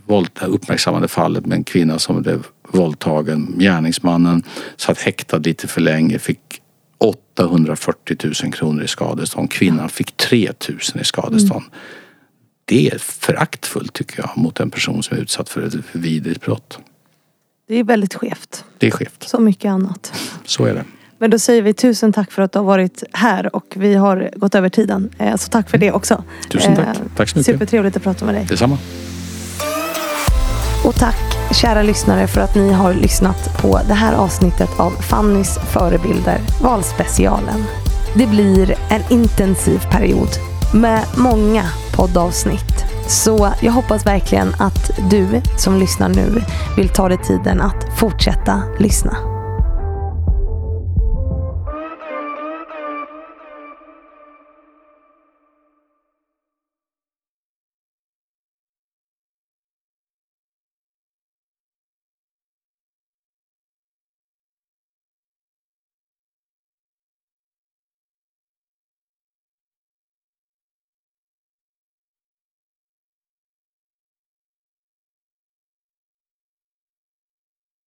det här uppmärksammade fallet med en kvinna som blev våldtagen. Gärningsmannen satt häktad lite för länge, fick 840 000 kronor i skadestånd. Kvinnan fick 3 000 i skadestånd. Mm. Det är föraktfullt tycker jag mot en person som är utsatt för ett vidrigt brott. Det är väldigt skevt. Det är skevt. Så mycket annat. Så är det. Men då säger vi tusen tack för att du har varit här och vi har gått över tiden. Eh, så tack för det också. Tusen tack. Eh, tack så mycket. Supertrevligt att prata med dig. Detsamma. Och tack kära lyssnare för att ni har lyssnat på det här avsnittet av Fannys förebilder, valspecialen. Det blir en intensiv period med många poddavsnitt. Så jag hoppas verkligen att du som lyssnar nu vill ta dig tiden att fortsätta lyssna.